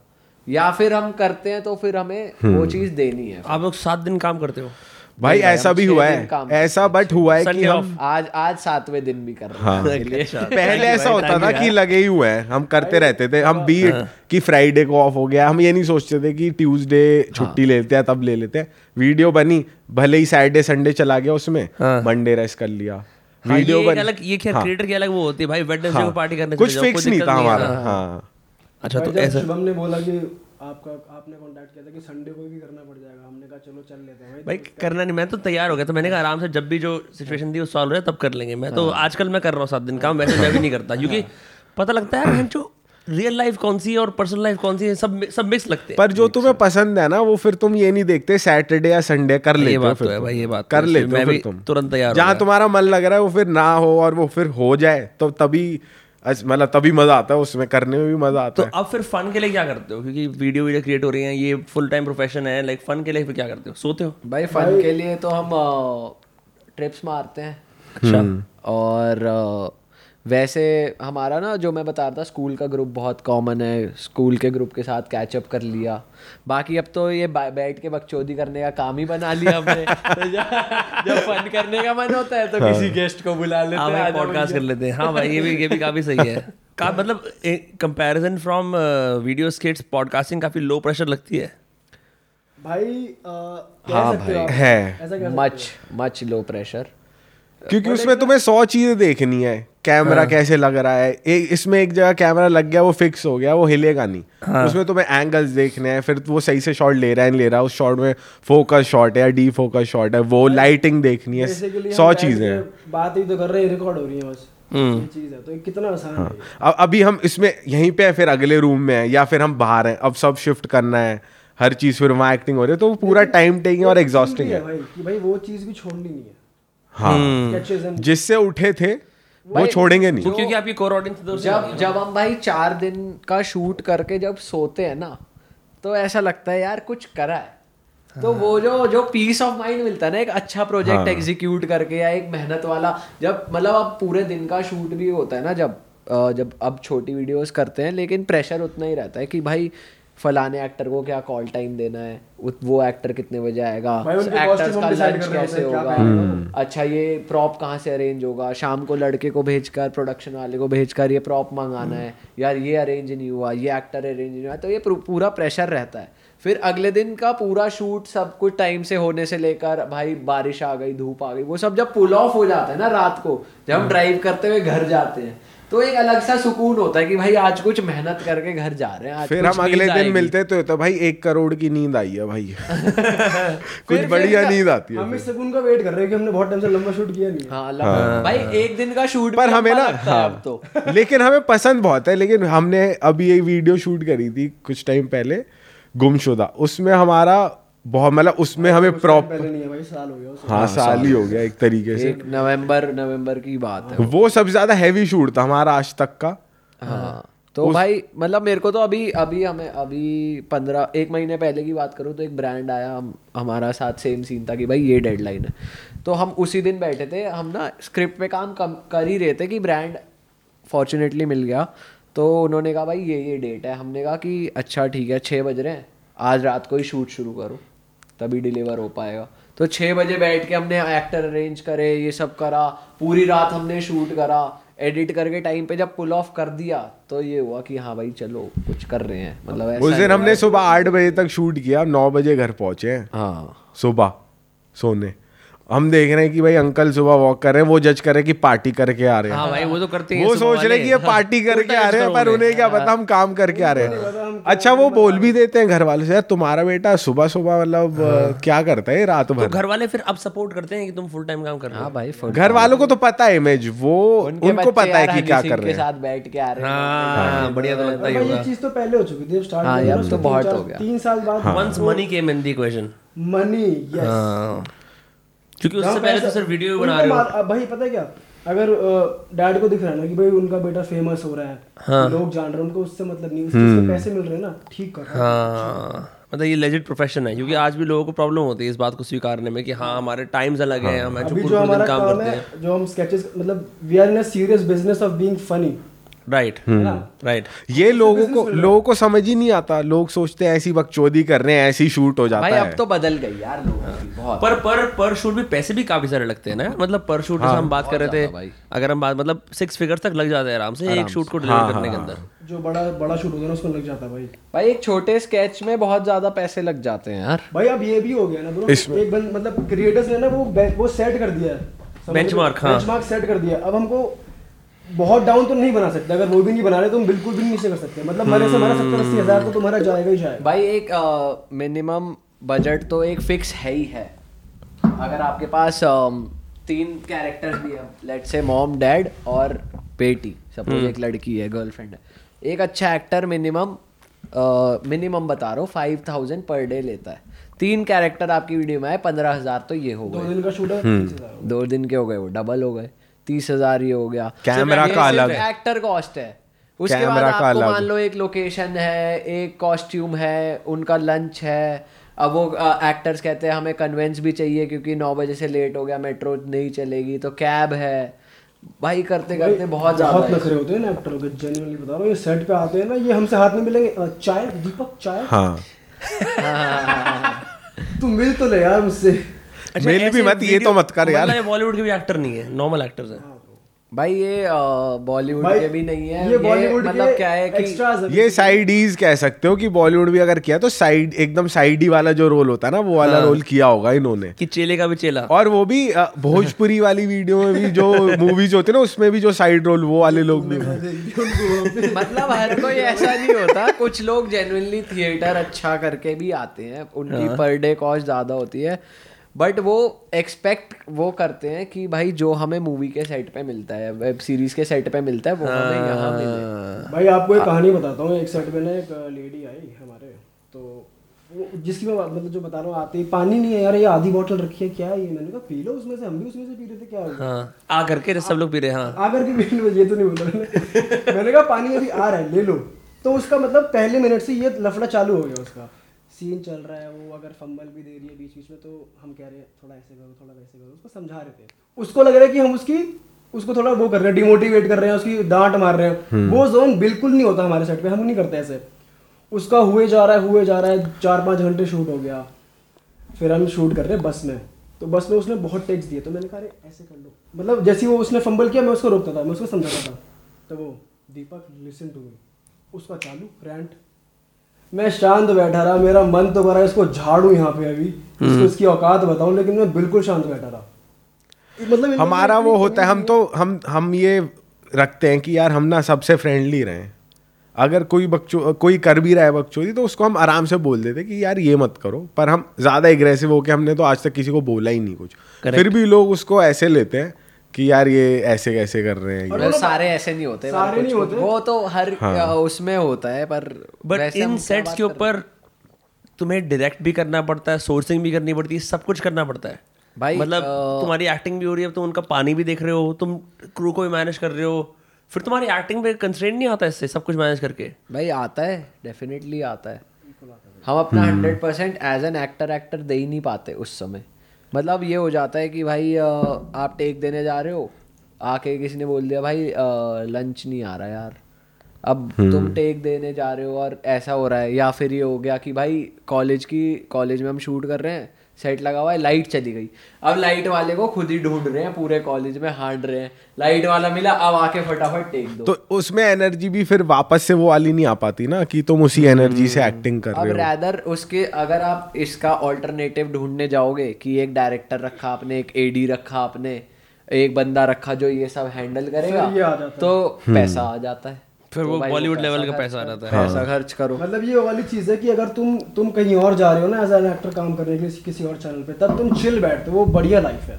या फिर हम करते हैं तो फिर हमें वो चीज़ देनी है। आप लोग सात दिन काम करते हो? भाई ऐसा भी हुआ है। ऐसा बट हुआ है कि हम आज आज सातवें दिन भी कर रहे हैं। हाँ पहले ऐसा होता था कि लगे ही हुए हैं हम करते रहते थे। हम बीट कि फ्राइडे को ऑफ़ हो गया। हम ये नहीं सोचते थे कि ट्यूसडे छुट्टी लेते हैं तब ले लेते हैं। वीडियो बनी भले ही सैटरडे संडे चला गया उसमें मंडे रेस्ट कर लिया। हाँ, वीडियो बनी अलग ये हाँ, क्रिएटर की अलग वो होती है भाई वेडनेसडे हाँ, को पार्टी करने कुछ फिक्स नहीं था हमारा हाँ। हाँ। अच्छा तो ऐसा शुभम ने बोला कि आपका आपने कांटेक्ट किया था कि संडे को भी करना पड़ जाएगा। हमने कहा चलो चल लेते हैं भाई करना नहीं मैं तो तैयार हो गया तो मैंने कहा आराम से जब भी जो सिचुएशन थी वो सॉल्व हो जाए तब कर लेंगे। मैं तो हाँ। आजकल मैं कर रहा हूँ सात दिन काम वैसे मैं भी नहीं करता। क्योंकि पता लगता है यार जो रियल लाइफ कौन सी है और पर्सनल लाइफ कौन सी है सब सब मिक्स लगते हैं। पर जो तुम्हें पसंद है ना वो फिर तुम ये नहीं देखते सैटरडे या संडे कर लेते हो बात फिर तो है भाई ये बात तो कर है। लेते हो तुम। तुरंत तैयार जहाँ तुम्हारा मन लग रहा है वो फिर ना हो और वो फिर हो जाए तो तभी मतलब तभी मज़ा आता है उसमें करने में भी मज़ा आता तो है। अब फिर फन के लिए क्या करते हो? क्योंकि वीडियो वीडियो क्रिएट हो रही है ये फुल टाइम प्रोफेशन है लाइक फन के लिए फिर क्या करते हो? सोते हो? भाई फन के लिए तो हम ट्रिप्स मारते हैं। अच्छा। और अ, वैसे हमारा ना जो मैं बता रहा था स्कूल का ग्रुप बहुत कॉमन है स्कूल के ग्रुप के साथ कैचअप कर लिया। बाकी अब तो ये बैठ के बकचोदी करने का काम ही बना लिया हमने। तो जब फन करने का मन होता है तो हाँ। किसी गेस्ट को बुला लेते हाँ हैं भाई पॉडकास्ट कर लेते हैं। हाँ भाई ये भी ये भी काफ़ी सही है। का मतलब comparison from video skits podcasting काफ़ी लो प्रेशर लगती है। भाई हाँ भाई है। मच मच लो प्रेशर क्योंकि उसमें तुम्हें सौ चीज़ें देखनी है। कैमरा हाँ। कैसे लग रहा है? एक इसमें एक जगह कैमरा लग गया वो फिक्स हो गया वो हिलेगा नहीं। हाँ। उसमें तुम्हें एंगल्स देखने हैं फिर वो सही से शॉट ले रहा है ले रहा है उस शॉट में फोकस शॉट है या डी फोकस शॉट है वो लाइटिंग देखनी है सौ चीज़ें हैं। बात ही तो कर रहे हैं रिकॉर्ड हो रही है बस। हम्म। तो कितना आसान है। अब अभी हम इसमें यहीं पे है फिर अगले रूम में है या फिर हम बाहर हैं अब सब शिफ्ट करना है हर चीज़ फिर वहाँ एक्टिंग हो रही है तो पूरा टाइम टेकिंग और एग्जॉस्टिंग है है। भाई भाई वो चीज़ भी छोड़नी नहीं है। हाँ। जिससे उठे थे वो छोड़ेंगे नहीं। वो क्योंकि आपकी कोर ऑडियंस जब जब हम भाई चार दिन का शूट करके जब सोते हैं ना तो ऐसा लगता है यार कुछ करा है। तो वो जो जो पीस ऑफ़ माइंड मिलता है ना एक अच्छा प्रोजेक्ट हाँ। एग्जीक्यूट करके या एक मेहनत वाला जब मतलब अब पूरे दिन का शूट भी होता है ना जब जब अब छोटी वीडियोस करते हैं लेकिन प्रेशर उतना ही रहता है कि भाई फलाने एक्टर को क्या कॉल टाइम देना है? वो एक्टर कितने बजे आएगा? भाई एक्टर्स का लंच कैसे होगा? अच्छा ये प्रॉप कहाँ से अरेंज होगा? शाम को लड़के को भेजकर प्रोडक्शन वाले को भेजकर ये प्रॉप मंगाना है। यार ये अरेंज नहीं हुआ ये एक्टर अरेंज नहीं हुआ तो ये पूरा प्रेशर रहता है। फिर अगले दिन का पूरा शूट सब कुछ टाइम से होने से लेकर भाई बारिश आ गई धूप आ गई वो सब जब पुल ऑफ़ हो जाता है ना रात को जब हम ड्राइव करते हुए घर जाते हैं तो एक अलग सा सुकून होता है कि भाई आज कुछ मेहनत करके घर जा रहे हैं आज फिर हम अगले दिन मिलते तो तो भाई एक करोड़ की नींद आई है भाई। कुछ बढ़िया नींद आती है हम इस सुकून का वेट कर रहे हैं कि हमने बहुत टाइम से लंबा शूट किया नहीं है। हाँ भाई एक दिन का शूट पर हमें ना है तो। लेकिन हमें पसंद बहुत है लेकिन हमने अभी एक वीडियो शूट करी थी कुछ टाइम पहले गुमशुदा। उसमें हमारा बहुत मतलब उसमें हमें प्रॉपर पहले नहीं है भाई साल हो गया उसे। हाँ साल ही हो गया एक तरीके से। एक नवंबर नवंबर की बात है। वो सबसे ज़्यादा हैवी शूट था हमारा आज तक का। हाँ तो उस... भाई मतलब मेरे को तो अभी अभी हमें अभी पंद्रह एक महीने पहले की बात करूँ तो एक ब्रांड आया हम हमारा साथ सेम सीन था कि भाई ये डेडलाइन है। तो हम उसी दिन बैठे थे हम ना स्क्रिप्ट पे काम कम कर ही रहे थे कि ब्रांड फॉर्चुनेटली मिल गया। तो उन्होंने कहा भाई ये ये डेट है। हमने कहा कि अच्छा ठीक है छः बज रहे हैं आज रात को ही शूट शुरू करो। तभी डिलीवर हो पाएगा। तो छः बजे बैठ के हमने एक्टर अरेंज करे ये सब करा पूरी रात हमने शूट करा एडिट करके टाइम पे जब पुल ऑफ़ कर दिया तो ये हुआ कि हाँ भाई चलो कुछ कर रहे हैं। मतलब उस दिन हमने सुबह आठ बजे तक शूट किया नौ बजे घर पहुँचे। हाँ। सुबह सोने। हम देख रहे हैं कि भाई अंकल सुबह वॉक कर रहे हैं वो जज कर रहे हैं कि पार्टी करके आ रहे हैं। हाँ भाई वो तो करते हैं वो सोच रहे हैं कि ये पार्टी हाँ, करके आ रहे हैं पर उन्हें क्या पता हम काम करके आ रहे हैं। अच्छा वो बोल भी देते हैं घर वालों से यार तुम्हारा बेटा सुबह सुबह मतलब क्या करता है रात तो भर? घर वाले फिर अब सपोर्ट करते हैं कि तुम फुल टाइम काम कर रहे हाँ हो। भाई घर वालों को तो पता है इमेज वो उनको पता है कि क्या कर रहे हैं। साथ बैठ के आ रहे हैं। हाँ बढ़िया तो लगता ही ये चीज़ तो पहले हो चुकी थी स्टार्ट हाँ, तो बहुत हो गया। तीन साल बाद once money came in the equation money yes हाँ। क्योंकि उससे पहले तो सिर्फ़ वीडियो बना रहे हो। भाई पता है क्या? अगर डैड को दिख रहा है ना कि भाई उनका बेटा फ़ेमस हो रहा है हाँ। लोग जान रहे हैं उनको उससे मतलब नहीं उस चीज़ के पैसे मिल रहे हैं ना ठीक कर हाँ। मतलब ये लेजिट प्रोफेशन है क्योंकि आज भी लोगों को प्रॉब्लम होती है इस बात को स्वीकारने में कि हाँ हमारे टाइम्स अलग हैं हम अभी जो हमारा काम काम करते हैं जो हम स्केचेस मतलब we are in a serious business of being funny right right ये लोगों को लोगों को समझ ही नहीं आता। लोग सोचते हैं ऐसी बकचोदी कर रहे हैं ऐसी शूट हो जाता भाई अब तो बदल गई यार लोगों पर पर पर शूट भी पैसे भी काफ़ी सारे लगते हैं ना? मतलब पर शूट जैसे हम बात कर रहे थे अगर हम बात मतलब सिक्स फिगर तक लग जाते हैं आराम से एक शूट को डिलीवर करने के अंदर। जो बड़ा बड़ा शूट होता है ना उसमें लग जाता है भाई। भाई एक छोटे स्केच में बहुत ज़्यादा पैसे लग जाते हैं यार। भाई अब ये भी हो गया ना ब्रो एक बंद मतलब क्रिएटर्स ने ना वो वो सेट कर दिया है। Benchmark, हाँ। बेंचमार्क सेट कर दिया अब हमको बहुत डाउन तो नहीं बना सकते अगर वो भी नहीं बना रहे तो हम बिल्कुल भी नीचे कर सकते। मतलब हमारे से हमारा सत्तर अस्सी हज़ार तो तुम्हारा जाएगा ही जाएगा। भाई एक मिनिमम बजट तो एक फिक्स है ही है। अगर आपके पास तीन कैरेक्टर्स भी हैं लेट्स से मॉम डैड और बेटी। सपोज़ एक लड़की है गर्लफ्रेंड है। एक अच्छा एक्टर मिनिमम मिनिमम बता रहा हूँ फाइव थाउज़ेंड पर डे लेता है। तीन कैरेक्टर आपकी वीडियो में आए पंद्रह हज़ार तो ये हो गए। दो दिन का शूट है दो दिन के हो गए वो डबल हो गए। तीस हज़ार ये हो गया। कैमरा का अलग एक्टर कॉस्ट है। उसके बाद आपको मान लो एक लोकेशन है एक कॉस्ट्यूम है उनका लंच है। अब वो एक्टर्स कहते हैं हमें कन्वेंस भी चाहिए क्योंकि नौ बजे से लेट हो गया मेट्रो नहीं चलेगी तो कैब है। भाई करते करते बहुत ज़्यादा बहुत नखरे होते हैं ना एक्टरों के जेन्युइनली बता रहा हूँ ये सेट पे आते हैं ना ये हमसे हाथ में मिलेंगे। चाय दीपक चाय? हाँ। तू मिल तो ले यार मुझसे। मेल भी मत, ये तो मत कर यार। मतलब ये बॉलीवुड के भी एक्टर नहीं है नॉर्मल एक्टर्स हैं। भाई ये बॉलीवुड के भी नहीं है ये बॉलीवुड मतलब क्या है कि ये साइडीज कह सकते हो कि बॉलीवुड भी अगर किया तो साइड एकदम साइडी वाला जो रोल होता है ना वो वाला हाँ। रोल किया होगा इन्होंने। कि चेले का भी चेला। और वो भी भोजपुरी वाली वीडियो में भी जो मूवीज़ होती है ना उसमें भी जो साइड रोल वो वाले लोग भी मतलब हर कोई ऐसा नहीं होता कुछ लोग जेनुइनली थिएटर अच्छा करके भी आते हैं उनकी पर डे कॉस्ट ज़्यादा होती है। बट वो एक्सपेक्ट वो करते हैं कि भाई जो हमें मूवी के सेट पे मिलता है वेब सीरीज़ के सेट पे मिलता है वो हमें यहाँ मिले। भाई आपको एक कहानी बताता हूँ। एक सेट पे ना एक लेडी आई हमारे। तो वो जिसकी मैं मतलब जो बता रहा हूँ आते पानी नहीं है यार ये आधी बोतल रखी है क्या ये? मैंने कहा पी लो उसमें से हम भी उसमें से पी रहे थे क्या हाँ? आ करके सब लोग पी रहे हैं हाँ। आकर के पी लो ये तो नहीं बोला मैंने। मैंने कहा पानी अभी आ रहा है ले लो। तो उसका मतलब पहले मिनट से ये लफड़ा चालू हो गया उसका। सीन चल रहा है वो अगर फंबल भी दे रही है बीच बीच में तो हम कह रहे हैं थोड़ा ऐसे करो थोड़ा वैसे करो। उसको समझा रहे थे। उसको लग रहा है कि हम उसकी उसको थोड़ा वो कर रहे हैं डिमोटिवेट कर रहे हैं उसकी डांट मार रहे हैं। वो जोन बिल्कुल नहीं होता हमारे सेट पे हम नहीं करते ऐसे। उसका हुए जा रहा है हुए जा रहा है चार पाँच घंटे शूट हो गया। फिर हम शूट कर रहे हैं बस में। तो बस में उसने बहुत टेक्स्ट दिए तो मैंने कहा ऐसे कर लो। मतलब जैसे वो उसने फंबल किया मैं उसको रोकता था मैं उसको समझाता था। तो वो दीपक लिसन टू मी उसका चालू रैंट मैं शांत बैठा रहा मेरा मन तो करा इसको झाड़ू यहाँ पे अभी। इसको इसकी औकात बताऊँ लेकिन मैं बिल्कुल शांत बैठा रहा। मतलब हमारा वो होता है हम तो हम हम ये रखते हैं कि यार हम ना सबसे फ्रेंडली रहें। अगर कोई बच्चों कोई कर भी रहा है बकचोदी तो उसको हम आराम से बोल देते कि यार ये मत करो। पर हम ज़्यादा एग्रेसिव होके हमने तो आज तक किसी को बोला ही नहीं कुछ। Correct. फिर भी लोग उसको ऐसे लेते हैं कि यार ये ऐसे कैसे कर रहे हैं ये। मतलब सारे ऐसे नहीं होते सारे नहीं होते। वो तो हर अ, उसमें होता है पर बट इन सेट्स के हैं? ऊपर तुम्हें डायरेक्ट भी करना पड़ता है सोर्सिंग भी करनी पड़ती है सब कुछ करना पड़ता है भाई, मतलब अ, तुम्हारी एक्टिंग भी हो रही है तुम उनका पानी भी देख रहे हो तुम क्रू को भी मैनेज कर रहे हो फिर तुम्हारी एक्टिंग पे कंस्ट्रेंट नहीं आता इससे सब कुछ मैनेज करके भाई आता है डेफिनेटली आता है हम अपना hundred percent as an actor actor दे ही नहीं पाते उस समय मतलब ये हो जाता है कि भाई आप टेक देने जा रहे हो आके किसी ने बोल दिया भाई लंच नहीं आ रहा यार। अब तुम टेक देने जा रहे हो और ऐसा हो रहा है। या फिर ये हो गया कि भाई कॉलेज की कॉलेज में हम शूट कर रहे हैं सेट लगा हुआ है लाइट चली गई। अब लाइट वाले को खुद ही ढूंढ रहे हैं पूरे कॉलेज में हांड रहे हैं। लाइट वाला मिला अब आके फटाफट टेक दो। तो उसमें एनर्जी भी फिर वापस से वो वाली नहीं आ पाती ना कि तुम उसी एनर्जी से एक्टिंग कर अब रहे हो। रैदर उसके अगर आप इसका ऑल्टरनेटिव ढूँढने जाओगे कि एक डायरेक्टर रखा आपने एक एडी रखा आपने एक बंदा रखा जो ये सब हैंडल करेगा फिर ये आ जाता है। तो पैसा आ जाता है। फिर तो वो बॉलीवुड लेवल का पैसा आ रहा था पैसा खर्च करो। मतलब ये वाली चीज़ है कि अगर तुम तुम कहीं और जा रहे हो ना एज एन एक्टर काम करने के लिए किसी और चैनल पे तब तुम चिल बैठते हो वो बढ़िया लाइफ है।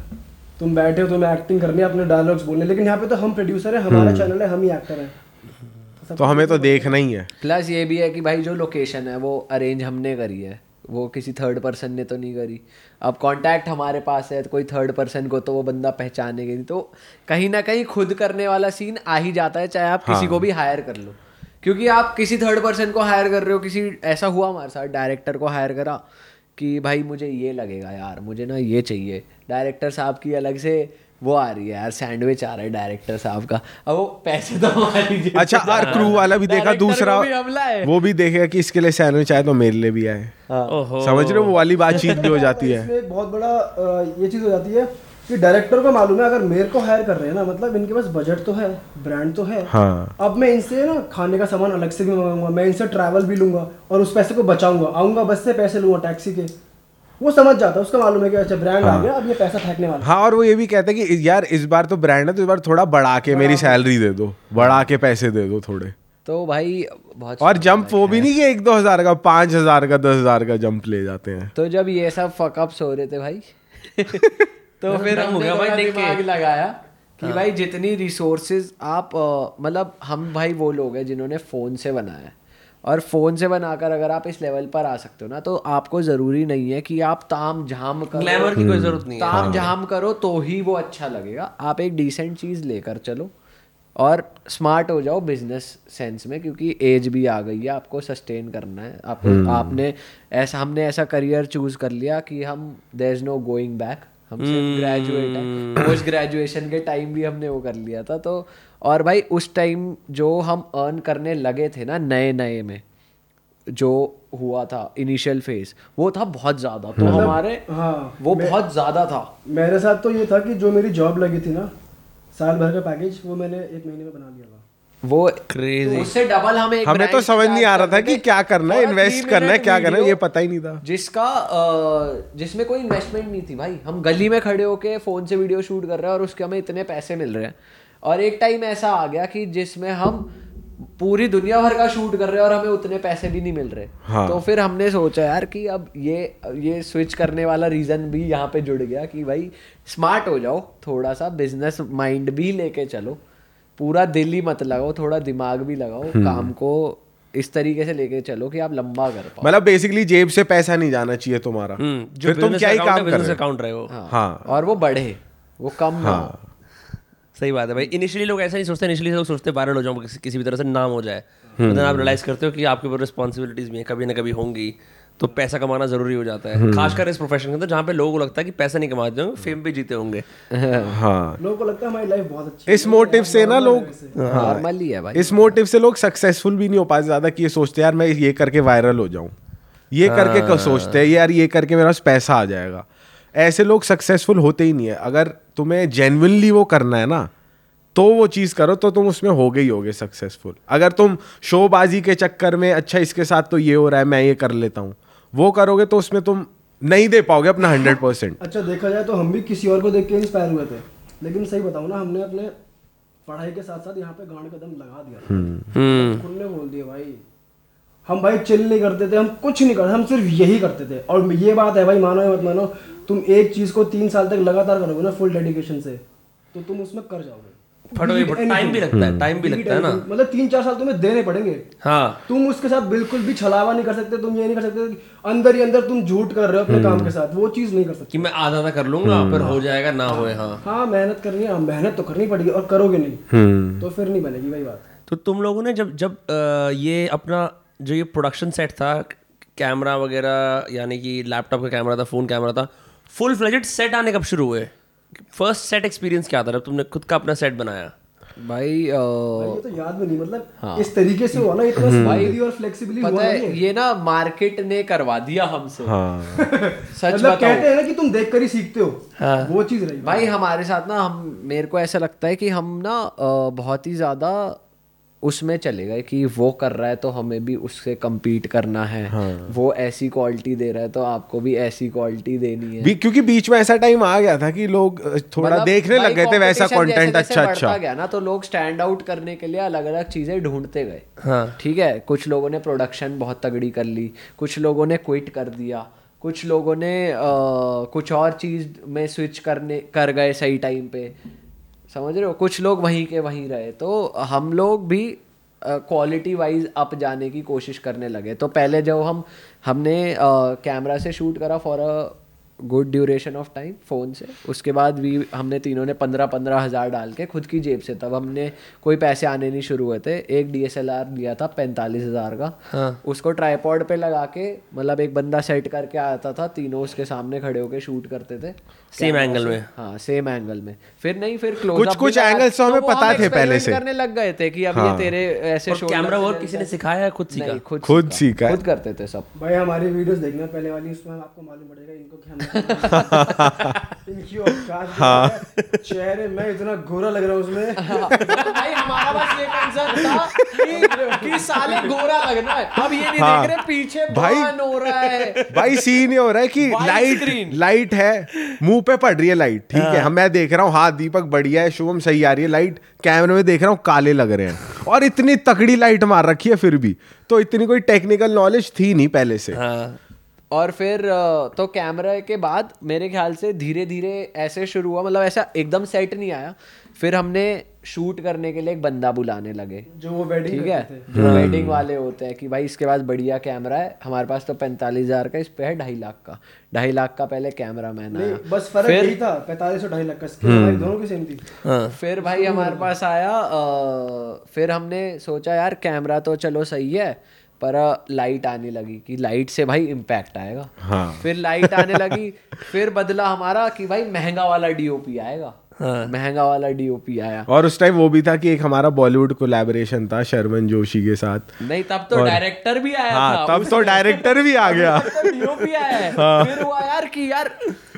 तुम बैठे हो तुम्हें एक्टिंग करनी है अपने डायलॉग्स बोलने लेकिन यहाँ पे तो हम प्रोड्यूसर है हमारा चैनल है हम ही एक्टर हैं। तो हमें तो देखना ही है। प्लस ये भी है कि भाई जो लोकेशन है वो अरेंज हमने करी है। वो किसी थर्ड पर्सन ने तो नहीं करी। अब कांटेक्ट हमारे पास है तो कोई थर्ड पर्सन को तो वो बंदा पहचानेगा नहीं। तो कहीं ना कहीं खुद करने वाला सीन आ ही जाता है चाहे आप हाँ. किसी को भी हायर कर लो। क्योंकि आप किसी थर्ड पर्सन को हायर कर रहे हो किसी ऐसा हुआ हमारे साथ डायरेक्टर को हायर करा कि भाई मुझे ये लगेगा यार मुझे ना ये चाहिए। डायरेक्टर साहब की अलग से वो आ रही है यार सैंडविच आ रहा है डायरेक्टर साहब का। अब वो पैसे तो हमारी अच्छा और क्रू वाला भी देखा दूसरा भी है। वो भी देखेगा कि इसके लिए सैंडविच आए तो मेरे लिए भी आए। समझ रहे हो? वो वाली बातचीत भी हो जाती है। बहुत बड़ा ये चीज़ हो जाती है कि डायरेक्टर को मालूम है अगर मेरे को हायर कर रहे हैं ना मतलब इनके पास बजट तो है ब्रांड तो है। हाँ। अब मैं इनसे ना खाने का सामान अलग से भी मंगाऊँगा मैं इनसे ट्रैवल भी लूँगा और उस पैसे को बचाऊँगा। आऊँगा बस से पैसे लूँगा टैक्सी के। वो समझ जाता है उसका मालूम है कि अच्छा ब्रांड हाँ। आ गया अब ये पैसा फेंकने वाला हाँ। और वो ये भी कहते हैं कि यार इस बार तो ब्रांड है तो इस बार थोड़ा बढ़ा के मेरी सैलरी दे दो बढ़ा के पैसे दे दो थोड़े। तो भाई बहुत और जंप वो भी नहीं कि एक दो हज़ार का पाँच हज़ार का दस हज़ार का जंप ले जाते हैं। तो जब ये सब फकअप्स हो रहे थे भाई तो फिर हो गया भाई थोड़ा देख के। दिमाग लगाया कि भाई जितनी रिसोर्सेज आप मतलब हम भाई वो लोग हैं जिन्होंने फ़ोन से बनाया है। और फ़ोन से बनाकर अगर आप इस लेवल पर आ सकते हो ना तो आपको ज़रूरी नहीं है कि आप ताम झाम करो। ग्लैमर की कोई ज़रूरत नहीं ताम झाम करो तो ही वो अच्छा लगेगा। आप एक डिसेंट चीज़ लेकर चलो और स्मार्ट हो जाओ बिज़नेस सेंस में क्योंकि एज भी आ गई है आपको सस्टेन करना है। आपको आपने ऐसा हमने ऐसा करियर चूज़ कर लिया कि हम there is no going back हम ग्रेजुएट है। पोस्ट ग्रेजुएशन के टाइम भी हमने वो कर लिया था तो और भाई उस टाइम जो हम अर्न करने लगे थे ना नए नए में जो हुआ था इनिशियल फ़ेज़ वो था बहुत ज़्यादा। तो हमारे हाँ वो बहुत ज़्यादा था। मेरे साथ तो ये था कि जो मेरी जॉब लगी थी ना साल भर का पैकेज वो मैंने एक महीने में बना लिया था। वो क्रेजी उससे डबल हमें एक हमें तो समझ नहीं आ रहा था कि क्या करना है इन्वेस्ट करना है क्या करना है ये पता ही नहीं था। जिसका जिसमें कोई इन्वेस्टमेंट नहीं थी भाई। हम गली में खड़े होके फ़ोन से वीडियो शूट कर रहे हैं और उसके हमें इतने पैसे मिल रहे हैं। और एक टाइम ऐसा आ गया कि जिसमें हम पूरी दुनिया भर का शूट कर रहे हैं और हमें उतने पैसे भी नहीं मिल रहे। हाँ। तो फिर हमने सोचा यार कि अब ये ये स्विच करने वाला रीजन भी यहाँ पे जुड़ गया कि भाई स्मार्ट हो जाओ थोड़ा सा बिज़नेस माइंड भी लेके चलो। पूरा दिल ही मत लगाओ थोड़ा दिमाग भी लगाओ काम को इस तरीके से लेके चलो कि आप लंबा कर पाओ। मतलब बेसिकली जेब से पैसा नहीं जाना चाहिए तुम्हारा। हम्म, जो फिर तुम क्या ही काम कर रहे हो। हो। हाँ। और वो बढ़े वो कम ना हो। सही बात है भाई। इनिशियली लोग ऐसा नहीं सोचते इनिशियली लोग सोचते वायरल हो जाऊँ किसी, किसी भी तरह से नाम हो जाए। लेकिन आप रियलाइज़ करते हो कि आपके ऊपर रिस्पॉन्सिबिलिटीज भी हैं कभी ना कभी होंगी तो पैसा कमाना ज़रूरी हो जाता है। खासकर इस प्रोफेशन के अंदर जहाँ पे लोगों को लगता है कि पैसा नहीं कमाते होंगे फेम पे जीते होंगे। हाँ। लोगों को लगता है हमारी लाइफ बहुत अच्छी इस मोटिव से ना लोग नॉर्मल ही। है भाई। इस मोटिव से लोग सक्सेसफुल भी नहीं हो पाते ज़्यादा कि ये सोचते यार मैं ये करके वायरल हो जाऊँ। ये करके सोचते हैं यार ये करके मेरे पास पैसा आ जाएगा। ऐसे लोग सक्सेसफुल होते ही नहीं है। अगर तुम्हें जेनविनली वो करना है ना तो वो चीज़ करो तो तुम उसमें हो गए ही होगे सक्सेसफुल अगर तुम शोबाजी के चक्कर में अच्छा इसके साथ तो ये हो रहा है मैं ये कर लेता हूँ। वो करोगे तो उसमें तुम नहीं दे पाओगे अपना हंड्रेड परसेंट अच्छा देखा जाए तो हम भी किसी और को देख के इंस्पायर हुए थे। लेकिन सही बताऊँ ना हमने अपने पढ़ाई के साथ साथ यहाँ पे गांड कदम लगा दिया। हम्म। खुद ने बोल दिया भाई हम भाई चिल नहीं करते थे हम कुछ नहीं करते हम सिर्फ़ यही करते थे। और ये बात है भाई मानो या मत मानो तुम एक चीज़ को तीन साल तक लगातार करोगे ना फुल डेडिकेशन से तो तुम उसमें कर जाओगे। टाइम भी लगता है टाइम भी लगता है ना। मतलब तीन चार साल तुम्हें देने पड़ेंगे। हाँ। तुम उसके साथ बिल्कुल भी छलावा नहीं कर सकते तुम ये नहीं कर सकते अंदर ही अंदर तुम झूठ कर रहे हो अपने काम के साथ वो चीज़ नहीं कर सकते। कि मैं आधा आधा कर लूँगा फिर हो जाएगा ना होए हाँ। हाँ मेहनत करनी है हाँ, मेहनत तो करनी पड़ेगी और करोगे नहीं तो फिर नहीं बनेगी वही बात। तो तुम लोगों ने जब जब ये अपना जो ये प्रोडक्शन सेट था कैमरा वगैरह यानी कि लैपटॉप का कैमरा था फ़ोन कैमरा था फुल फ्लेजेड सेट आने कब शुरू हुए? फ़र्स्ट सेट एक्सपीरियंस क्या था? जब तुमने खुद का अपना सेट बनाया। भाई अ, भाई ये तो याद में नहीं मतलब हाँ। इस तरीके से हुआ ना इतना स्माइली और फ्लेक्सिबली हुआ है ये ये ना मार्केट ने करवा दिया हमसे। हाँ। सच मतलब बताओ कहते हैं ना कि तुम देख कर ही सीखते हो। हाँ। वो चीज़ रही। भाई हमारे साथ ना हम मेरे को ऐसा लगता है कि हम ना बहुत ही ज़्यादा उसमें चले गए कि वो कर रहा है तो हमें भी उससे कम्पीट करना है। हाँ। वो ऐसी क्वालिटी दे रहा है तो आपको भी ऐसी क्वालिटी देनी है। भी क्योंकि बीच में ऐसा टाइम आ गया था कि लोग थोड़ा मतलब देखने लग गए थे वैसा कंटेंट अच्छा अच्छा गया ना तो लोग स्टैंड आउट करने के लिए अलग अलग चीज़ें ढूंढते गए। हाँ। ठीक है? कुछ लोगों ने प्रोडक्शन बहुत तगड़ी कर ली कुछ लोगों ने क्विट कर दिया कुछ लोगों ने अ, कुछ और चीज़ में स्विच करने कर गए सही टाइम पे। समझ रहे हो? कुछ लोग वहीं के वहीं रहे तो हम लोग भी क्वालिटी वाइज अप जाने की कोशिश करने लगे। तो पहले जब हम, हमने कैमरा से शूट करा for a good duration of time phone से उसके बाद भी हमने तीनों ने पंद्रह पंद्रह हज़ार डाल के खुद की जेब से तब हमने कोई पैसे आने नहीं शुरू हुए थे एक डी एस एल आर लिया था पैंतालीस हज़ार का हाँ। उसको ट्राईपॉड पे लगा के मतलब एक बंदा सेट करके आता था तीनों उसके सामने खड़े होके शूट करते थे Same कैमरा angle से। में। हाँ सेम एंगल में फिर नहीं फिर क्लोज कुछ- कुछ तो हमें पता थे पहले से। करने लग गए थे कि अब हाँ। ये तेरे ऐसे shoulder कैमरा वर्क किसी ने सिखाया खुद सीखा खुद खुद सीखा खुद करते थे सब भाई हमारी वीडियोस देखना पहले वाली उसमें आपको मालूम पड़ेगा इनको क्या इनकी औकात हाँ। चेहरे में इतना गोरा लग रहा हूँ उसमें भाई हमारा बस ये कंसर्न था कि, कि साले गोरा लगना है अब ये नहीं हाँ। देख रहे पीछे भाई- हो रहा है भाई सीन ये हो रहा है कि लाइट लाइट है। मुँह पे पड़ रही है लाइट ठीक है? हम मैं देख रहा हूँ हाँ दीपक बढ़िया है शुभम सही आ रही है लाइट कैमरे में देख रहा हूँ काले लग रहे हैं। और इतनी तकड़ी लाइट मार रखी है फिर भी। तो इतनी कोई टेक्निकल नॉलेज थी नहीं पहले से। हाँ। और फिर तो कैमरा के बाद मेरे ख्याल से धीरे धीरे ऐसे शुरू हुआ मतलब ऐसा एकदम सेट नहीं आया। फिर हमने शूट करने के लिए एक बंदा बुलाने लगे। जो वो वेडिंग ठीक है? जो वेडिंग वाले होते हैं कि भाई इसके पास बढ़िया कैमरा है हमारे पास तो पैंतालीस हज़ार का इस पे है ढाई लाख का। ढाई लाख का पहले कैमरा मैन आया। बस फ़र्क यही था पैंतालीस और ढाई लाख का स्किल दोनों की सेम थी। हाँ। फिर भाई हमारे पास आया अ, फिर हमने सोचा यार कैमरा तो चलो सही है पर लाइट आने लगी कि लाइट से भाई इम्पैक्ट आएगा। हाँ। फिर लाइट आने लगी फिर बदला हमारा कि भाई महँगा वाला डीओपी आएगा। हाँ. महँगा वाला डीओपी आया। और उस टाइम वो भी था कि एक हमारा बॉलीवुड कोलैबोरेशन था शर्मन जोशी के साथ। नहीं तब तो और... डायरेक्टर भी आया हाँ था। तब तो डायरेक्टर भी आ गया। डीओपी आया है। फिर हुआ यार कि यार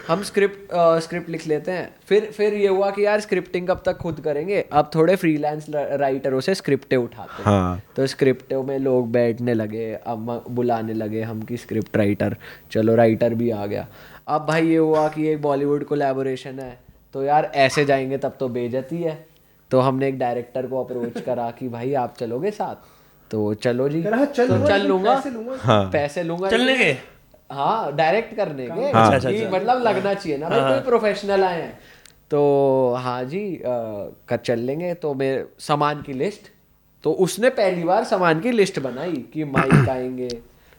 हम स्क्रिप्ट स्क्रिप्ट लिख लेते हैं। फिर फिर ये हुआ कि यार स्क्रिप्टिंग कब तक खुद करेंगे। अब थोड़े फ्रीलांस राइटरों से स्क्रिप्टें उठाते हैं। हाँ। तो स्क्रिप्टों में लोग बैठने लगे अब बुलाने लगे हम की स्क्रिप्ट राइटर चलो राइटर भी आ गया। अब भाई ये हुआ कि एक बॉलीवुड कोलैबोरेशन है। तो यार ऐसे जाएँगे तब तो बेजती है। तो हमने एक डायरेक्टर को अप्रोच करा कि भाई आप चलोगे साथ? तो चलो जी। "चल तो लूँगा, चल लूँगा। पैसे लूँगा।" पैसे लूँगा। चलने? हाँ डायरेक्ट करने के। अच्छा, अच्छा, अच्छा। मतलब लगना चाहिए ना भाई कोई प्रोफेशनल आए। हैं तो हाँ जी कर चल लेंगे। तो मेरे सामान की लिस्ट तो उसने पहली बार सामान की लिस्ट बनाई कि माइक आएँगे।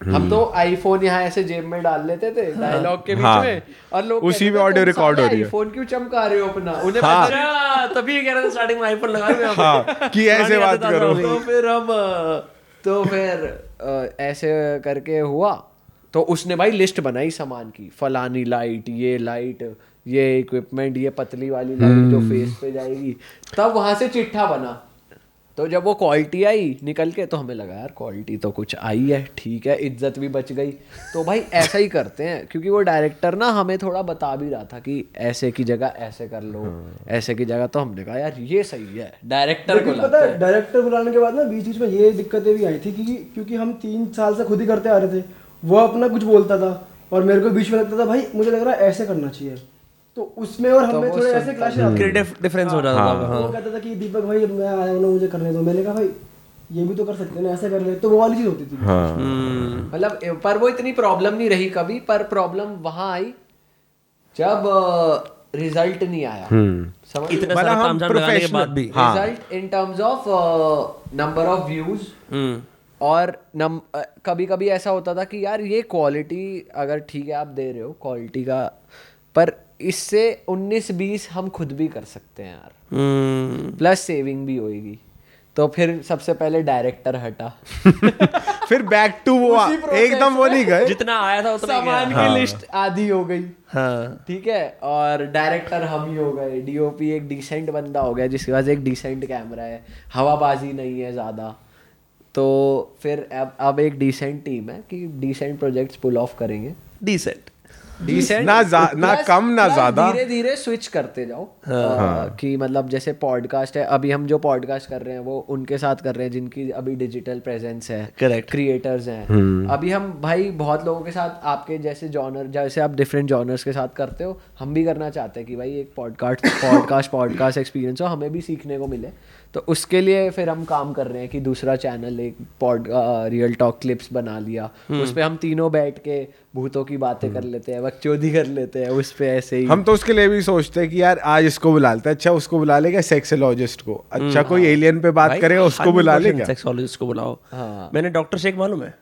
हम तो आईफोन यहाँ ऐसे जेब में डाल लेते थे डायलॉग के बीच हाँ। में और लोग उसी में थे, audio "तुम record साले हो रही है।" आईफोन क्यों चमका रहे हो अपना? उन्हें हाँ। पता अच्छा तभी कह रहे थे स्टार्टिंग में आईफोन लगा रहे हाँ कि ऐसे बात करो। तो फिर हम तो फिर ऐसे करके हुआ। तो उसने भाई लिस्ट बनाई सामान की। फलानी लाइट ये लाइट ये इक्विपमेंट ये पतली वाली लाइट जो फेस पे जाएगी। तब वहाँ से चिट्ठा बना। तो जब वो क्वालिटी आई निकल के तो हमें लगा यार क्वालिटी तो कुछ आई है ठीक है इज़्ज़त भी बच गई। तो भाई ऐसा ही करते हैं क्योंकि वो डायरेक्टर ना हमें थोड़ा बता भी रहा था कि ऐसे की जगह ऐसे कर लो ऐसे की जगह। तो हमने कहा यार ये सही है डायरेक्टर को लगता पता है। है डायरेक्टर बुलाने के बाद ना बीच बीच में ये दिक्कतें भी आई थी क्योंकि क्योंकि हम तीन साल से खुद ही करते आ रहे थे। वो अपना कुछ बोलता था और मेरे को बीच में लगता था भाई मुझे लग रहा है ऐसे करना चाहिए। तो उसमें और हमें थोड़े ऐसे क्लैश। क्रिएटिव डिफरेंस हो जाता था वो कहता था कि दीपक भाई मैं आया हूँ ना मुझे करने दो। मैंने कहा भाई ये भी तो कर सकते हैं ना ऐसा कर ले तो वो वाली चीज़ होती थी। हाँ। मतलब ए- पर वो इतनी प्रॉब्लम नहीं रही कभी पर प्रॉब्लम वहाँ आई जब रिज़ल्ट नहीं आया। समझ? इतना मतलब सारा हम तामझाम लगाने के बाद भी। हाँ। Result in terms of number of views हम्म। और नम कभी कभी ऐसा होता था कि यार ये क्वालिटी अगर ठीक है आप दे रहे हो क्वालिटी का पर इससे 19 20 हम खुद भी कर सकते हैं यार। हम्म। प्लस सेविंग भी होएगी। तो फिर सबसे पहले डायरेक्टर हटा। फिर बैक टू वो एकदम वो नहीं गए। जितना आया था उतना ही। सामान की लिस्ट आधी हो गई। हाँ। ठीक है और डायरेक्टर हम ही हो गए। डीओपी एक डिसेंट बंदा हो गया जिसके पास एक डिसेंट कैमरा है। हवाबाजी नहीं है ज़्यादा। तो फिर अब अब एक डिसेंट टीम है कि डिसेंट प्रोजेक्ट्स पुल ऑफ़ करेंगे डिसेंट डिसेंट ना जा- ना कम, ना ज़्यादा। धीरे धीरे स्विच करते जाओ हाँ। अ, कि मतलब जैसे पॉडकास्ट है अभी हम जो पॉडकास्ट कर रहे हैं वो उनके साथ कर रहे हैं जिनकी अभी डिजिटल प्रेजेंस है Correct. क्रिएटर्स हैं हम्म। अभी हम भाई बहुत लोगों के साथ आपके जैसे जॉनर जैसे आप डिफरेंट जॉनर्स के साथ करते हो हम भी करना चाहते हैं कि भाई एक पॉडकास्ट पॉडकास्ट पॉडकास्ट एक्सपीरियंस हो हमें भी सीखने को मिले तो उसके लिए फिर हम काम कर रहे हैं कि दूसरा चैनल एक पॉड रियल टॉक क्लिप्स बना लिया। हम्म। उस पर हम तीनों बैठ के भूतों की बातें कर लेते हैं बकचोदी कर लेते हैं उस पे ऐसे ही। हम तो उसके लिए भी सोचते हैं कि यार आज इसको बुला लेते हैं। अच्छा उसको बुला लेगा सेक्सोलॉजिस्ट को। अच्छा कोई एलियन पे बात करे उसको बुला 100% लेगा सेक्सोलॉजिस्ट को बुलाओ। हाँ। मैंने डॉक्टर शेख मालूम है?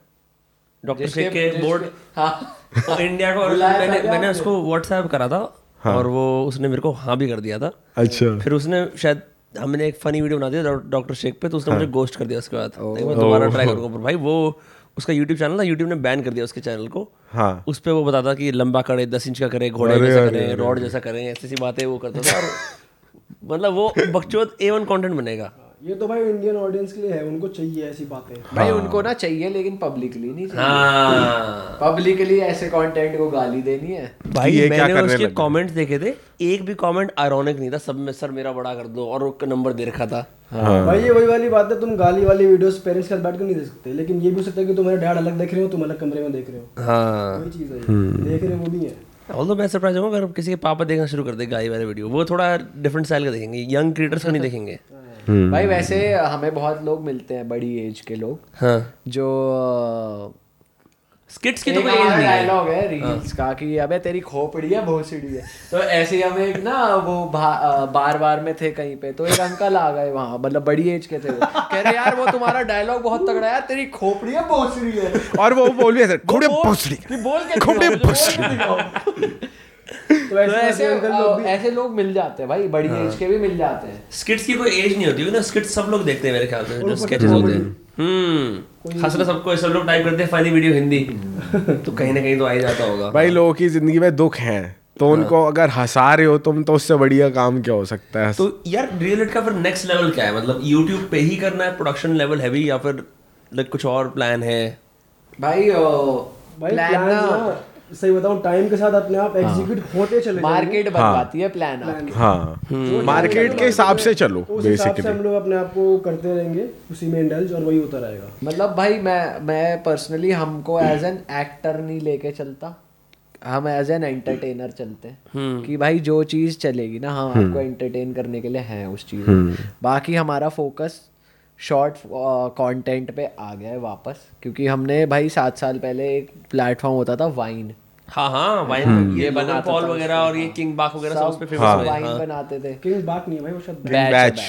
डॉक्टर शेख के बोर्ड हाँ। इंडिया को मैंने मैंने उसको व्हाट्सएप करा था और वो उसने मेरे को हाँ भी कर दिया था। अच्छा। फिर उसने शायद हमने एक फनी वीडियो बना दिया डॉक्टर शेख पे तो उसने हाँ। मुझे गोस्ट कर दिया उसके बाद। मैं दोबारा ट्राई करूँगा पर भाई वो उसका यूट्यूब चैनल था यूट्यूब ने बैन कर दिया उसके चैनल को। हाँ। उस पर वो बताता कि लंबा करे दस इंच का करे घोड़े जैसा करे रॉड जैसा करें ऐसी ऐसी बातें वो करता था। और मतलब वो बकचोद ए वन कॉन्टेंट बनेगा। ये तो भाई इंडियन ऑडियंस के लिए है उनको चाहिए ऐसी बातें। भाई हाँ। उनको ना चाहिए लेकिन पब्लिकली नहीं चाहिए। हाँ। पब्लिकली ऐसे कंटेंट को गाली देनी है। भाई ये मैंने करने उसके? कमेंट्स देखे थे। एक भी कमेंट आयरॉनिक नहीं था सब में सर मेरा बड़ा कर दो और नंबर दे रखा था। हाँ। भाई ये वही वाली बात है तुम गाली वाली वीडियोस पेरेंट्स के साथ बैठ कर नहीं देख सकते। लेकिन ये भी हो सकता है कि तुम्हारे डैड अलग देख रहे हो तुम अलग कमरे में देख रहे हो। हाँ। वही चीज़ है हम्म। देख रहे हो वो भी है। ऑल्दो मैं सरप्राइज़ हूँ अगर किसी के पापा देखना शुरू कर दे गाली वाले वीडियो वो थोड़ा डिफरेंट स्टाइल का देखेंगे। यंग क्रिएटर्स को नहीं देखेंगे। हम्म। भाई वैसे हमें बहुत लोग मिलते हैं बड़ी एज के लोग। हाँ। जो स्किट्स की तो कोई एज नहीं है। डायलॉग है रील्स का कि अबे तेरी खोपड़ी है भोसड़ी है। तो ऐसे ही हम एक ना वो बार बार में थे कहीं पे तो एक अंकल आ गए वहाँ मतलब बड़ी एज के थे वो। कह रहे यार वो तुम्हारा डायलॉग बहुत तगड़ा है तेरी खोपड़ी है भोसड़ी है। और वो बोल भी बोल- भोसड़ी बोल के खोपड़ी भोसड़ी। तो ऐसे ऐसे लोग ऐसे लोग मिल जाते हैं भाई बड़ी एज के भी मिल जाते हैं। स्किट्स की कोई एज नहीं होती ना स्किट्स सब लोग देखते हैं मेरे ख्याल से जो स्केचेस होते हैं। हम्म सबको सब लोग टाइप करते हैं फनी वीडियो हिंदी। तो कहीं ना कहीं तो आ ही जाता होगा। भाई लोगों की ज़िंदगी में दुख है तो उनको अगर हंसा रहे हो तुम तो उससे बढ़िया काम क्या हो सकता है? तो यार रियलिट का फिर नेक्स्ट लेवल क्या है? मतलब यूट्यूब पे ही करना है प्रोडक्शन लेवल हैवी या फिर लाइक कुछ और प्लान है? भाई भाई प्लान ना सही बताऊँ टाइम के साथ अपने आप एग्जीक्यूट होते चले। मार्केट बनवाती है। प्लान आपकी। हाँ। मार्केट के हिसाब से चलो उस हिसाब से बेसिकली हम लोग अपने आप को करते रहेंगे उसी में इंडल्ज और वही होता रहेगा। मतलब भाई मैं मैं पर्सनली हमको एज एन एक्टर नहीं लेके चलता। हम एज एन एंटरटेनर चलते हैं। कि भाई जो चीज़ चलेगी ना हम आपको एंटरटेन करने के लिए हैं उस चीज़ बाकी हमारा फोकस शॉर्ट कंटेंट पे आ गया है वापस क्योंकि हमने भाई सात साल पहले एक प्लेटफॉर्म होता था वाइन हाँ हाँ वाइन ये ये बनाता बनाता पॉल वगैरह और ये किंग बाक वगैरह सब उस पे फ़ेमस हाँ। वाइन हाँ। बनाते थे। किंग बाक नहीं भाई वो शब्द बैच बैच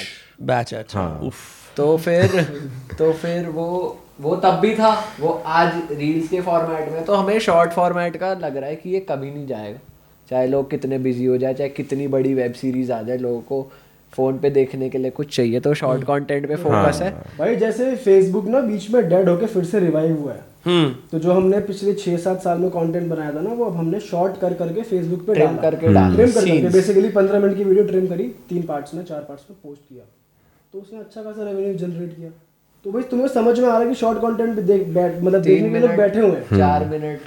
बैच अच्छा। उफ। तो फिर तो फिर वो वो तब भी था वो आज रील्स के फॉर्मेट में तो हमें शॉर्ट फॉर्मेट का लग रहा है कि ये कभी नहीं जाएगा। चाहे लोग कितने बिज़ी हो जाए चाहे कितनी बड़ी वेब सीरीज़ आ जाए लोगों को फ़ोन पे देखने के लिए कुछ चाहिए तो शॉर्ट कंटेंट पे फोकस हाँ। है। भाई जैसे फेसबुक ना बीच में डेड होके फिर से रिवाइव हुआ है। हम्म। तो जो हमने पिछले छह सात साल में कंटेंट बनाया था ना वो अब हमने शॉर्ट कर करके फेसबुक पे ट्रिम डाला। करके डाल। ट्रिम कर करके बेसिकली पंद्रह मिनट की वीडियो ट्रिम करी तीन पार्ट्स में चार पार्ट्स में पोस्ट किया। तो उसने अच्छा खासा रेवेन्यू जनरेट किया। तो भाई तुम्हें समझ में आ रहा है कि शॉर्ट कंटेंट पे देख बैठ मतलब देखने के लोग बैठे हुए हैं। चार मिनट।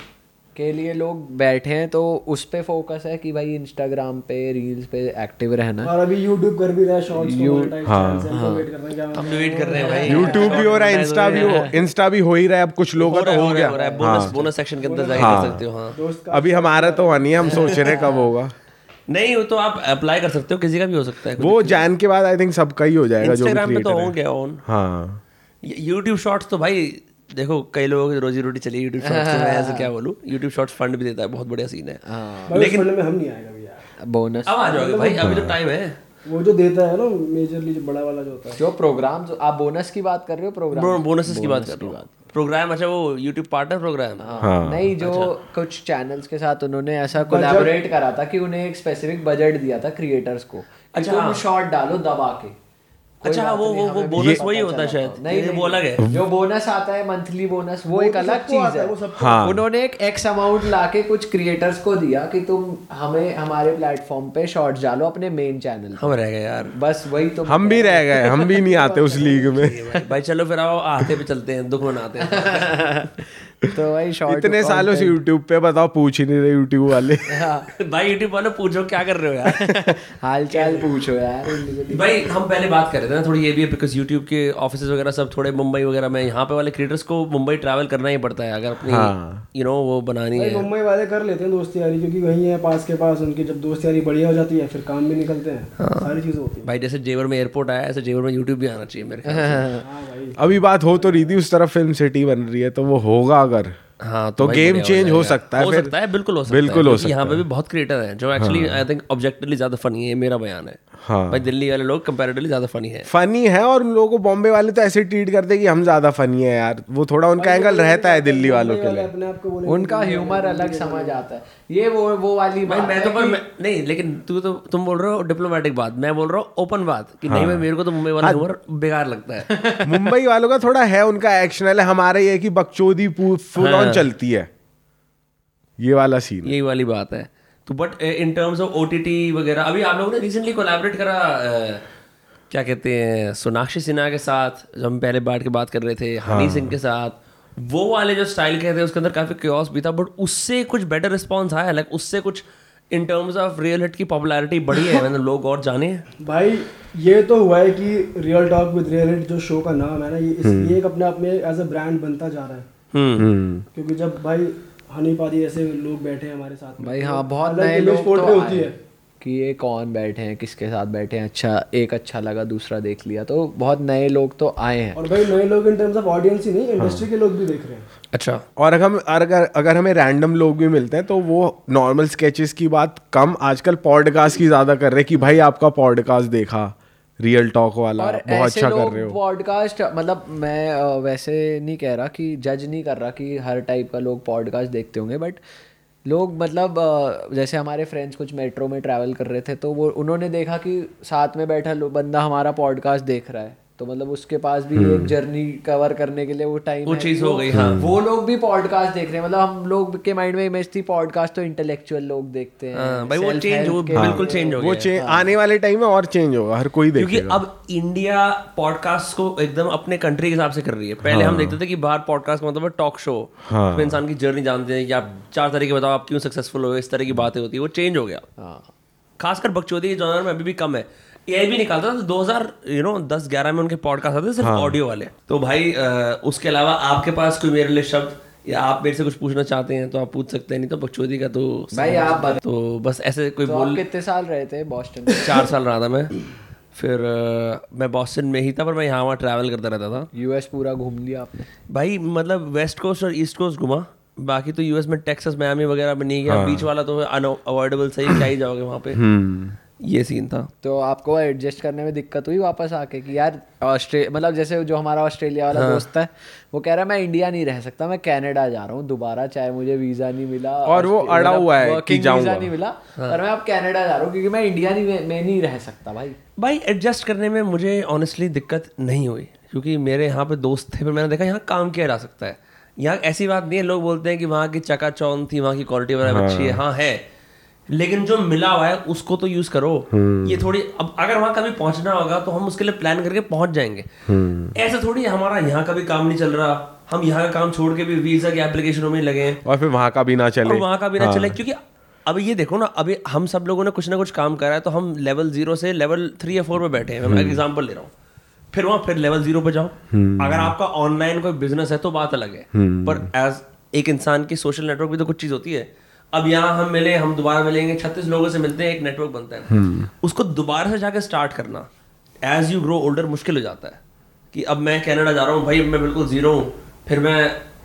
के लिए लोग बैठे हैं तो उस पे फोकस है कि भाई इंस्टाग्राम पे रील्स पे एक्टिव रहना। और अभी यूट्यूब कर भी रहा है शॉर्ट्स हाँ। हैं हम वेट कर रहे हैं भाई। यूट्यूब भी हो रहा है इंस्टा भी हो इंस्टा भी हो ही रहा है अब कुछ लोगों का तो हो हो है, हो है गया बोनस बोनस सेक्शन के अंदर जाके हाँ। कर सकते हो हाँ। अभी हमारा तो नहीं है हम सोच रहे कब होगा। नहीं वो तो आप अप्लाई कर सकते हो किसी का भी हो सकता है वो जैन के बाद आई थिंक सबका ही हो जाएगा जो इंस्टाग्राम पे तो हो। गया ऑन हाँ। यूट्यूब शॉर्ट्स तो भाई देखो कई लोगों की रोजी रोटी चली यूट्यूब शॉर्ट्स से मैं ऐसे क्या बोलूँ? यूट्यूब शॉर्ट्स फंड भी देता है बहुत बढ़िया सीन है। उस फंड में हम नहीं आएगा भैया बोनस अब आ जाओगे भाई अभी तो टाइम है। वो जो देता है ना मेजरली जो बड़ा वाला जो होता है। जो प्रोग्राम जो आप बोनस की बात कर रहे हो प्रोग्राम बोनसेस की बात कर रहा हूँ। प्रोग्राम अच्छा वो यूट्यूब पार्टनर प्रोग्राम हाँ। नहीं जो अच्छा। कुछ चैनल्स के साथ उन्होंने ऐसा कोलैबोरेट करा था कि उन्हें एक स्पेसिफिक बजट दिया था क्रिएटर्स को अच्छा, तुम हाँ। शॉर्ट डालो दबा के। अच्छा हाँ वो वो वो बोनस वही होता है। शायद। नहीं वो अलग है। जो बोनस आता है मंथली बोनस वो एक तो अलग चीज़ है, है हाँ। उन्होंने एक एक्स अमाउंट लाके कुछ क्रिएटर्स को दिया कि तुम हमें हमारे प्लेटफॉर्म पे शॉर्ट्स डालो अपने मेन चैनल हम रह गए यार। बस वही तो हम भी रह गए हम भी नहीं आते उस लीग में। भाई भाई चलो फिर आओ आते पे चलते हैं दुख मनाते हैं। तो भाई शॉर्ट इतने सालों से यूट्यूब पे बताओ पूछ ही नहीं रहे यूट्यूब वाले। भाई यूट्यूब वाले पूछो क्या कर रहे हो यार? हाल चाल पूछो यार भाई हम पहले बात कर रहे थे ना थोड़ी ये भी है बिकॉज़ यूट्यूब के ऑफ़िस वगैरह सब थोड़े मुंबई वगैरह में यहाँ पे वाले क्रिएटर्स को मुंबई ट्रैवल करना ही पड़ता है अगर अपनी हाँ। यू नो वो बनानी है। मुंबई वाले कर लेते हैं दोस्ती यारी क्योंकि वही है पास के पास उनकी जब दोस्ती यारी बढ़िया हो जाती है फिर काम भी निकलते हैं हाँ। सारी चीज़ें होती हैं। भाई जैसे जेवर में एयरपोर्ट आया ऐसे जेवर में यूट्यूब भी आना चाहिए मेरे ख्याल से। हाँ भाई। अभी बात हो तो रही थी उस तरफ़ फ़िल्म सिटी बन रही है तो वो होगा अगर। हाँ तो तो गेम चेंज हो, हो सकता है हो सकता है बिल्कुल हो सकता बिल्कुल है है यहाँ पे भी बहुत क्रिएटर हैं जो एक्चुअली आई थिंक ऑब्जेक्टिवली ज़्यादा फनी है मेरा बयान है। हाँ। भाई दिल्ली वाले लोग कंपैरेटिवली ज़्यादा फनी है। फनी है और उन लोगों को बॉम्बे वाले तो ऐसे ट्रीट करते हैं कि हम ज़्यादा फनी है यार। वो थोड़ा उनका एंगल रहता है दिल्ली वालों के लिए। उनका ह्यूमर अलग समझ आता है। ये वो वो वाली भाई बात मैं तो पर मैं, नहीं लेकिन तू तो तुम बोल रहे हो डिप्लोमेटिक बात। मैं बोल रहा हूँ ओपन बात कि नहीं हाँ। भाई मेरे को तो मुंबई वाला ह्यूमर बेकार लगता है। मुंबई वालों का थोड़ा है उनका एक्शन है। हमारा ये है कि बकचोदी फुल ऑन हाँ। चलती है। ये वाला सीन यही वाली बात है। बट इन टर्म्स ऑफ़ ओ वगैरह अभी आप लोगों ने रिसेंटली कोलैबोरेट करा क्या कहते हैं सोनाक्षी सिन्हा के साथ जब हम पहले बैठ के बात कर रहे थे हनी सिंह के साथ वो वाले जो स्टाइल के थे उसके अंदर काफ़ी क्योस भी था बट उससे कुछ बेटर रिस्पॉन्स आया लाइक उससे कुछ in terms of Real Hit की पॉपुलैरिटी बढ़ी है मतलब लोग और जाने भाई ये तो हुआ है कि Real Talk with Real Hit जो शो का नाम है ना ये इस, हम्म। ये एक अपने आप में एज अ ब्रांड बनता जा रहा है। हम्म। क्योंकि जब भाई हनी पादी ऐसे लोग बैठे हैं हमारे साथ भाई तो हाँ बहुत नए लोग तो होती आए है। कि ये कौन बैठे हैं किसके साथ बैठे हैं अच्छा एक अच्छा लगा दूसरा देख लिया। तो बहुत नए लोग तो आए हैं। और भाई नए लोग इन टर्म्स ऑफ़ ऑडियंस ही नहीं इंडस्ट्री हाँ। के लोग भी देख रहे हैं। अच्छा और अगर हम अगर अगर हमें रैंडम लोग भी मिलते हैं तो वो नॉर्मल स्केचेस की बात कम आजकल पॉडकास्ट की ज़्यादा कर रहे हैं कि भाई आपका पॉडकास्ट देखा। रियल टॉक वाला और बहुत अच्छा कर रहे हो। पॉडकास्ट मतलब मैं वैसे नहीं कह रहा कि जज नहीं कर रहा कि हर टाइप का लोग पॉडकास्ट देखते होंगे बट लोग मतलब जैसे हमारे फ्रेंड्स कुछ मेट्रो में ट्रैवल कर रहे थे तो वो उन्होंने देखा कि साथ में बैठा बंदा हमारा पॉडकास्ट देख रहा है। तो मतलब उसके पास भी हम्म। एक जर्नी कवर करने के लिए वो टाइम वो चीज़ हो गई, हाँ। वो लोग भी पॉडकास्ट देख रहे हैं। मतलब हम लोग के माइंड में इमेज थी पॉडकास्ट तो इंटेलेक्चुअल लोग देखते हैं। हाँ, भाई वो चेंज वो बिल्कुल चेंज हो वो गया। है। आने वाले टाइम में और चेंज होगा हर कोई देखेगा। क्योंकि अब इंडिया पॉडकास्ट को एकदम अपने कंट्री के हिसाब से कर रही है। पहले हम देखते थे कि बाहर पॉडकास्ट का मतलब टॉक शो हाँ। उसमें इंसान की जर्नी जानते हैं कि आप चार तरीके बताओ आप क्यों सक्सेसफुल हो इस तरह की बातें होती है। वो चेंज हो गया। हाँ। खासकर बकचोदी के जॉनर में अभी भी कम है। ए भी निकालता था तो 2000 यू नो 10 11 में उनके पॉडकास्ट आते थे सिर्फ़ ऑडियो वाले। तो भाई अ, उसके अलावा आपके पास कोई मेरे लिए शब्द या आप मेरे से कुछ पूछना चाहते हैं तो आप पूछ सकते हैं नहीं तो बकचोदी का तो भाई आप बता- तो बस ऐसे कोई तो बोल कितने साल रहे थे बॉस्टन में? चार साल रहा था मैं। फिर अ, मैं बॉस्टन में ही था पर मैं यहाँ वहाँ ट्रैवल करता रहता था। यूएस पूरा घूम लिया आपने। भाई मतलब वेस्ट कोस्ट और ईस्ट कोस्ट घुमा। बाकी तो यूएस में टेक्सास मैमी वगैरह में नहीं गया। बीच वाला तो अनअवॉइडेबल सही क्या ही जाओगे वहाँ पे। हम्म। ये सीन था। तो आपको एडजस्ट करने में दिक्कत हुई वापस आके कि यार ऑस्ट्रे मतलब जैसे जो हमारा ऑस्ट्रेलिया वाला हाँ। दोस्त है वो कह रहा है मैं इंडिया नहीं रह सकता मैं कनाडा जा रहा हूँ दोबारा चाहे मुझे वीज़ा नहीं मिला और वो अड़ा मतलब हुआ है कि वीज़ा नहीं मिला पर मैं अब कनाडा जा रहा हूँ क्योंकि मैं इंडिया नहीं में, में नहीं रह सकता भाई। भाई एडजस्ट करने में मुझे ऑनेस्टली दिक्कत नहीं हुई क्योंकि मेरे यहाँ पे दोस्त थे पर मैंने देखा यहाँ काम किया जा सकता है। यहाँ ऐसी बात नहीं है लोग बोलते हैं कि वहाँ की चकाचौंध थी वहाँ की क्वालिटी वगैरह अच्छी है। हाँ है। लेकिन जो मिला हुआ है उसको तो यूज़ करो। ये थोड़ी अब अगर वहाँ कभी पहुँचना होगा तो हम उसके लिए प्लान करके पहुँच जाएँगे। ऐसा थोड़ी हमारा यहाँ का भी काम नहीं चल रहा। हम यहाँ का काम छोड़ के भी वीज़ा की एप्लीकेशनों में लगे और फिर वहाँ का भी ना चले। वहाँ का भी ना चले क्योंकि अभी ये देखो ना अभी हम सब लोगों ने कुछ ना कुछ काम करा है तो हम लेवल ज़ीरो से लेवल थ्री या फोर पे बैठे हैं। मैं एग्जांपल ले रहा हूँ। फिर वहाँ फिर लेवल ज़ीरो पे जाओ। अगर आपका ऑनलाइन कोई बिज़नेस है तो बात अलग है। पर एज एक इंसान की सोशल नेटवर्क भी तो कुछ चीज़ होती है। अब यहाँ हम मिले हम दोबारा मिलेंगे छत्तीस लोगों से मिलते हैं एक नेटवर्क बनता है उसको दोबारा से जाके स्टार्ट करना एज यू ग्रो ओल्डर मुश्किल हो जाता है कि अब मैं कनाडा जा रहा हूँ भाई मैं बिल्कुल ज़ीरो हूँ फिर मैं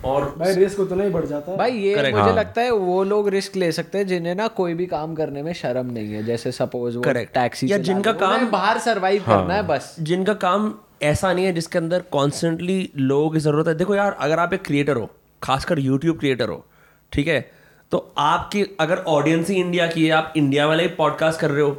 और भाई रिस्क उतना ही बढ़ जाता है भाई ये Correct. मुझे हाँ। लगता है वो लोग रिस्क ले सकते हैं जिन्हें ना कोई भी काम करने में शर्म नहीं है जैसे सपोज़ वो Correct. टैक्सी या जिनका काम- बाहर सरवाइव हाँ. करना है बस जिनका काम ऐसा नहीं है जिसके अंदर कॉन्स्टेंटली लोगों की ज़रूरत है देखो यार अगर आप एक क्रिएटर हो खासकर यूट्यूब क्रिएटर हो ठीक है तो आपकी अगर ऑडियंस ही इंडिया की है आप इंडिया वाले ही पॉडकास्ट कर रहे हो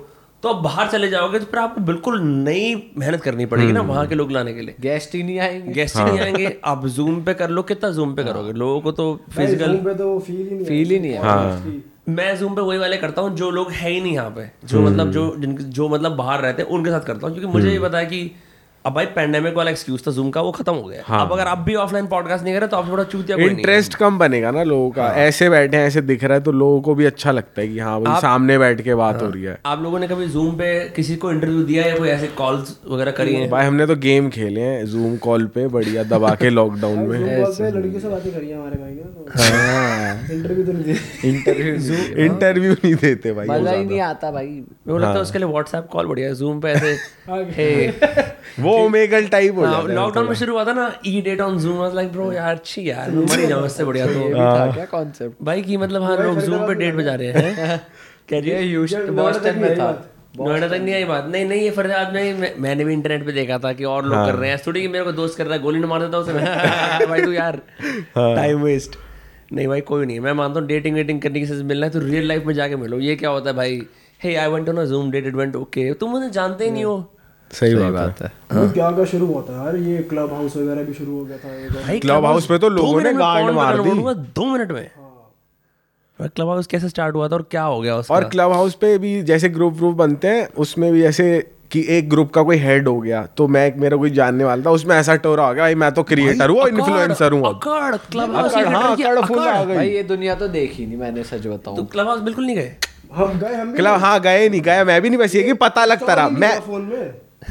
तो आप बाहर चले जाओगे तो फिर आपको बिल्कुल नई मेहनत करनी पड़ेगी ना वहाँ के लोग लाने के लिए। गेस्ट ही नहीं आएँगे। गेस्ट ही नहीं आएँगे। आप जूम पे कर लो कितना जूम पे करोगे? लोगों को तो फ़िज़िकल पे तो फील ही नहीं फील ही नहीं है। हाँ। मैं जूम पे वही वाले करता हूँ जो लोग है ही नहीं यहाँ पे। जो मतलब जो जिन जो मतलब बाहर रहते हैं उनके साथ करता हूँ क्योंकि मुझे ये पता है कि अब भाई पेंडेमिक वाला एक्सक्यूज था जूम का वो खत्म हो गया। हाँ। अब अगर आप भी ऑफलाइन पॉडकास्ट नहीं करे तो आप थोड़ा चूतिया कोई नहीं है। इंटरेस्ट कम बनेगा ना लोगों का। हाँ। ऐसे बैठे हैं ऐसे दिख रहा है तो लोगों को भी अच्छा लगता है कि हाँ भाई सामने बैठ के बात हाँ। हो रही है। आप लोगों ने कभी जूम पे किसी को इंटरव्यू दिया या कोई ऐसे कॉल्स वगैरह करी हैं? भाई हमने तो गेम खेले हैं जूम कॉल पे बढ़िया दबा के लॉकडाउन में। Zoom लड़कियों से बातें करी हमारे भाई तो इंटरव्यू तो नहीं इंटरव्यू इंटरव्यू देते भाई मज़ा ही नहीं आता भाई। मेरे को लगता है उसके लिए व्हाट्सएप कॉल बढ़िया है जूम पे ऐसे वो ओमेगल टाइप हो जाता है लॉकडाउन में शुरू हुआ था ना e date on Zoom was like bro यार अच्छी यार मर जाऊँ इससे बढ़िया तो. भी क्या कॉन्सेप्ट भाई की मतलब हाँ लोग जूम पे डेट पे जा रहे हैं। कह रही ये है ह्यूस्टन बॉस्टन में था नोएडा तक नहीं आई बात। नहीं नहीं ये फरियाद में मैं- मैंने भी इंटरनेट पे देखा था कि और लोग कर रहे हैं। थोड़ी कि मेरे को दोस्त कर रहा है गोली न मार देता उसे मैं। भाई तू यार टाइम वेस्ट नहीं भाई कोई नहीं मैं मानता हूँ डेटिंग वेटिंग करने की मिलना है तो रियल लाइफ में जाके मिलो। ये क्या होता है भाई? Hey I went on a Zoom date it went okay तुम मुझे जानते ही नहीं हो। सही बात है। ये क्या क्या शुरू होता है? यार ये क्लब हाउस वगैरह भी शुरू हो गया था एक और भाई पे तो लोगों ने गांड मार दी। दो मिनट में। क्लब हाउस कैसे स्टार्ट हुआ था और क्या हो गया उसका? और क्लब हाउस पे भी जैसे ग्रुप ग्रुप बनते हैं उसमें भी ऐसे कि एक ग्रुप का कोई हेड हो गया तो मैं मेरा कोई जानने वाला था उसमें ऐसा टोरा हो गया भाई मैं तो क्रिएटर हूँ इन्फ्लुएंसर हूँ अकड़ क्लब हाउस हाँ, अकड़ full आ गई। भाई ये दुनिया तो देखी नहीं मैंने सच तो क्लब हाउस बिल्कुल नहीं गए? हम गए हम क्लब हाँ गए नहीं गए मैं भी नहीं बस ये कि पता लगता रहा मैं।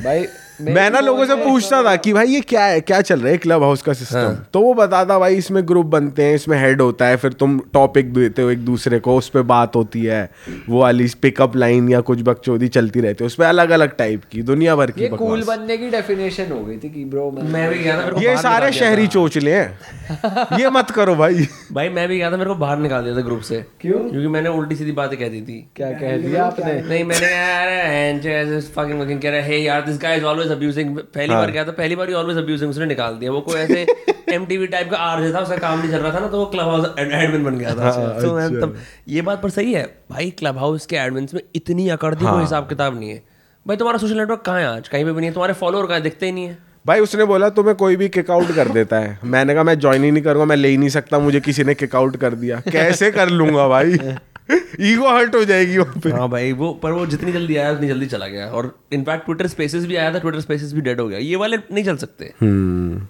फ़ोन में ना लोगों से पूछता था कि भाई ये क्या है? क्या चल रहा है क्लब हाउस का सिस्टम? हाँ। तो वो बताता भाई इसमें ग्रुप बनते हैं इसमें हेड होता है फिर तुम टॉपिक देते हो एक दूसरे को उस पर बात होती है वो वाली पिकअप लाइन या कुछ बकचोदी चलती रहती है उस पर अलग अलग टाइप की दुनिया भर की ये कूल बनने की डेफिनेशन हो गई थी कि ब्रो मैं भी गया था ये सारे शहरी चोचले हैं। ये मत करो भाई। भाई मैं भी गया था मेरे को बाहर निकाल दिया था ग्रुप से। क्यों? क्योंकि मैंने उल्टी सीधी बातें कह दी थी। क्या कह दिया आपने? नहीं मैंने यार कह रहा है यार this guy is always abusing पहली हाँ. बार गया था पहली बार ही ऑलवेज अब्यूजिंग उसने निकाल दिया। वो कोई ऐसे एमटीवी टाइप का आरजे था उसका काम नहीं चल रहा था ना तो वो क्लब हाउस एडमिन बन गया था। तो मैं तब ये बात पर सही है। भाई क्लब हाउस के एडमिन्स में इतनी अकड़ थी कोई हिसाब किताब नहीं है। भाई तुम्हारा सोशल नेटवर्क कहाँ है आज? कहीं पे भी नहीं है। तुम्हारे फॉलोअर कहाँ दिखते ही नहीं है। भाई उसने बोला तुम्हें कोई भी किक आउट कर देता है। मैंने कहा मैं ज्वाइन ही नहीं करूँगा मैं ले ही नहीं सकता मुझे किसी ने किक आउट कर दिया। कैसे कर लूँगा भाई? ईगो हर्ट हो जाएगी वहाँ पे। हाँ भाई वो पर वो जितनी जल्दी आया उतनी जल्दी चला गया। और इनफैक्ट ट्विटर स्पेसेस भी आया था ट्विटर स्पेसेस भी डेड हो गया। ये वाले नहीं चल सकते।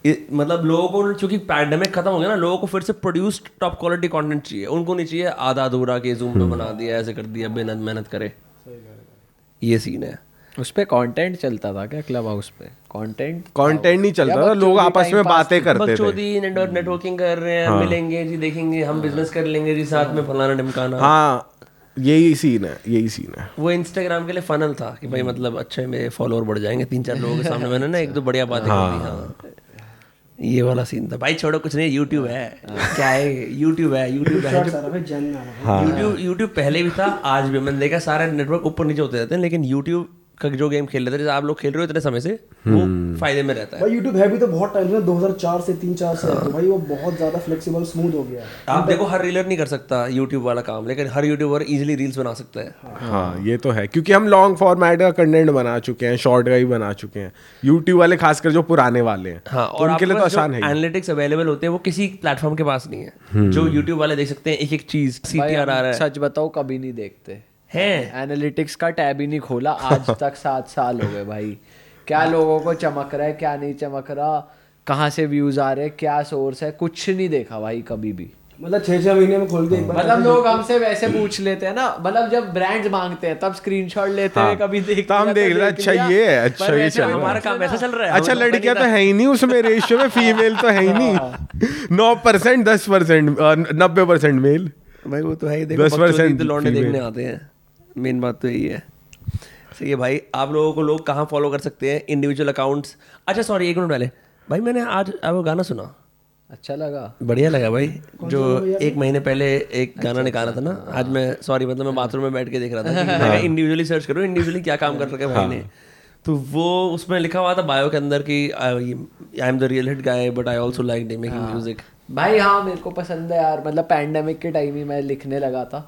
ये- मतलब लोगों को चूँकि पैंडेमिक खत्म हो गया ना लोगों को फिर से प्रोड्यूस टॉप क्वालिटी कॉन्टेंट चाहिए। उनको नहीं चाहिए आधा अधूरा के जूम पे बना दिया ऐसे कर दिया बिना मेहनत करे। ये सीन है। उस पे कंटेंट चलता था क्या क्लब हाउस पे? कंटेंट कंटेंट नहीं चलता था लोग आपस में बातें करते थे। नेटवर्किंग कर रहे हैं मिलेंगे जी देखेंगे हम बिज़नेस कर लेंगे जी साथ में फलाना ढमकाना। हाँ यही सीन है यही सीन है। वो इंस्टाग्राम के लिए फनल था कि भाई मतलब अच्छे मेरे फॉलोअर बढ़ जाएँगे तीन चार लोगों के सामने मैंने ना एक दो बढ़िया बातें दी हाँ। ये वाला सीन था। भाई छोड़ो कुछ नहीं यूट्यूब है। क्या है? यूट्यूब है यूट्यूब है। में है। यूट्यूब यूट्यूब पहले भी था आज भी मैंने देखा सारे नेटवर्क ऊपर नीचे होते रहते हैं लेकिन यूट्यूब का जो गेम खेल रहे थे जैसे आप लोग खेल रहे हो इतने समय से वो फ़ायदे में रहता है। भाई यूट्यूब है भी तो बहुत टाइम से 2004 से 3 4 से। है। तो भाई वो बहुत ज़्यादा फ्लेक्सिबल स्मूथ हो गया है। आप देखो हर रीलर नहीं कर सकता यूट्यूब वाला काम लेकिन हर यूट्यूबर इजीली रील्स बना सकता है। हाँ। ये तो है क्योंकि हम लॉन्ग फॉर्मेट का कंटेंट बना चुके हैं शॉर्ट का ही बना चुके हैं। यूट्यूब वाले खासकर जो पुराने वाले हैं हाँ तो उनके लिए तो आसान है एनालिटिक्स अवेलेबल होते हैं वो किसी प्लेटफॉर्म के पास नहीं है। जो यूट्यूब वाले देख सकते हैं एक एक चीज़ सीटीआर आ रहा है। सच बताओ कभी नहीं देखते। है। एनालिटिक्स का टैब ही नहीं खोला आज तक सात साल हो गए भाई। क्या लोगों को चमक रहा है क्या नहीं चमक रहा कहाँ से व्यूज़ आ रहे हैं क्या सोर्स है कुछ नहीं देखा भाई कभी भी। मतलब 6 6 महीने में खोल के मतलब लोग हमसे वैसे पूछ लेते हैं ना मतलब जब ब्रांड्स मांगते हैं तब स्क्रीनशॉट लेते हैं कभी देख तो हम देख लिया, अच्छा ये है, अच्छा ये चल रहा है। हमारा काम ऐसा चल रहा है अच्छा हमें तो लड़कियाँ तो है ही नहीं उसमें रेशियो में फीमेल तो है ही नहीं। नौ परसेंट दस परसेंट नब्बे परसेंट मेल भाई वो तो है ही देखो 10% बकचोदी तो लौंडे देखने आते हैं। मेन बात तो यही है। सही है भाई आप लोगों को लोग कहाँ फॉलो कर सकते हैं? इंडिविजुअल अकाउंट्स अच्छा सॉरी एक मिनट पहले। भाई मैंने आज अब वो गाना सुना। अच्छा लगा। बढ़िया लगा भाई। जो एक महीने पहले एक अच्छा, गाना निकाला था ना। आज मैं सॉरी मतलब मैं बाथरूम में बैठ के देख रहा था कि मैं इंडिविजुअली सर्च करूँ इंडिविजुअली क्या काम कर रखा है। भाई ने। तो वो उसमें लिखा हुआ था बायो के अंदर कि I am the Real Hit guy but I also like making music भाई हाँ मेरे को पसंद है यार। मतलब पैंडेमिक के टाइम ही मैं लिखने लगा था।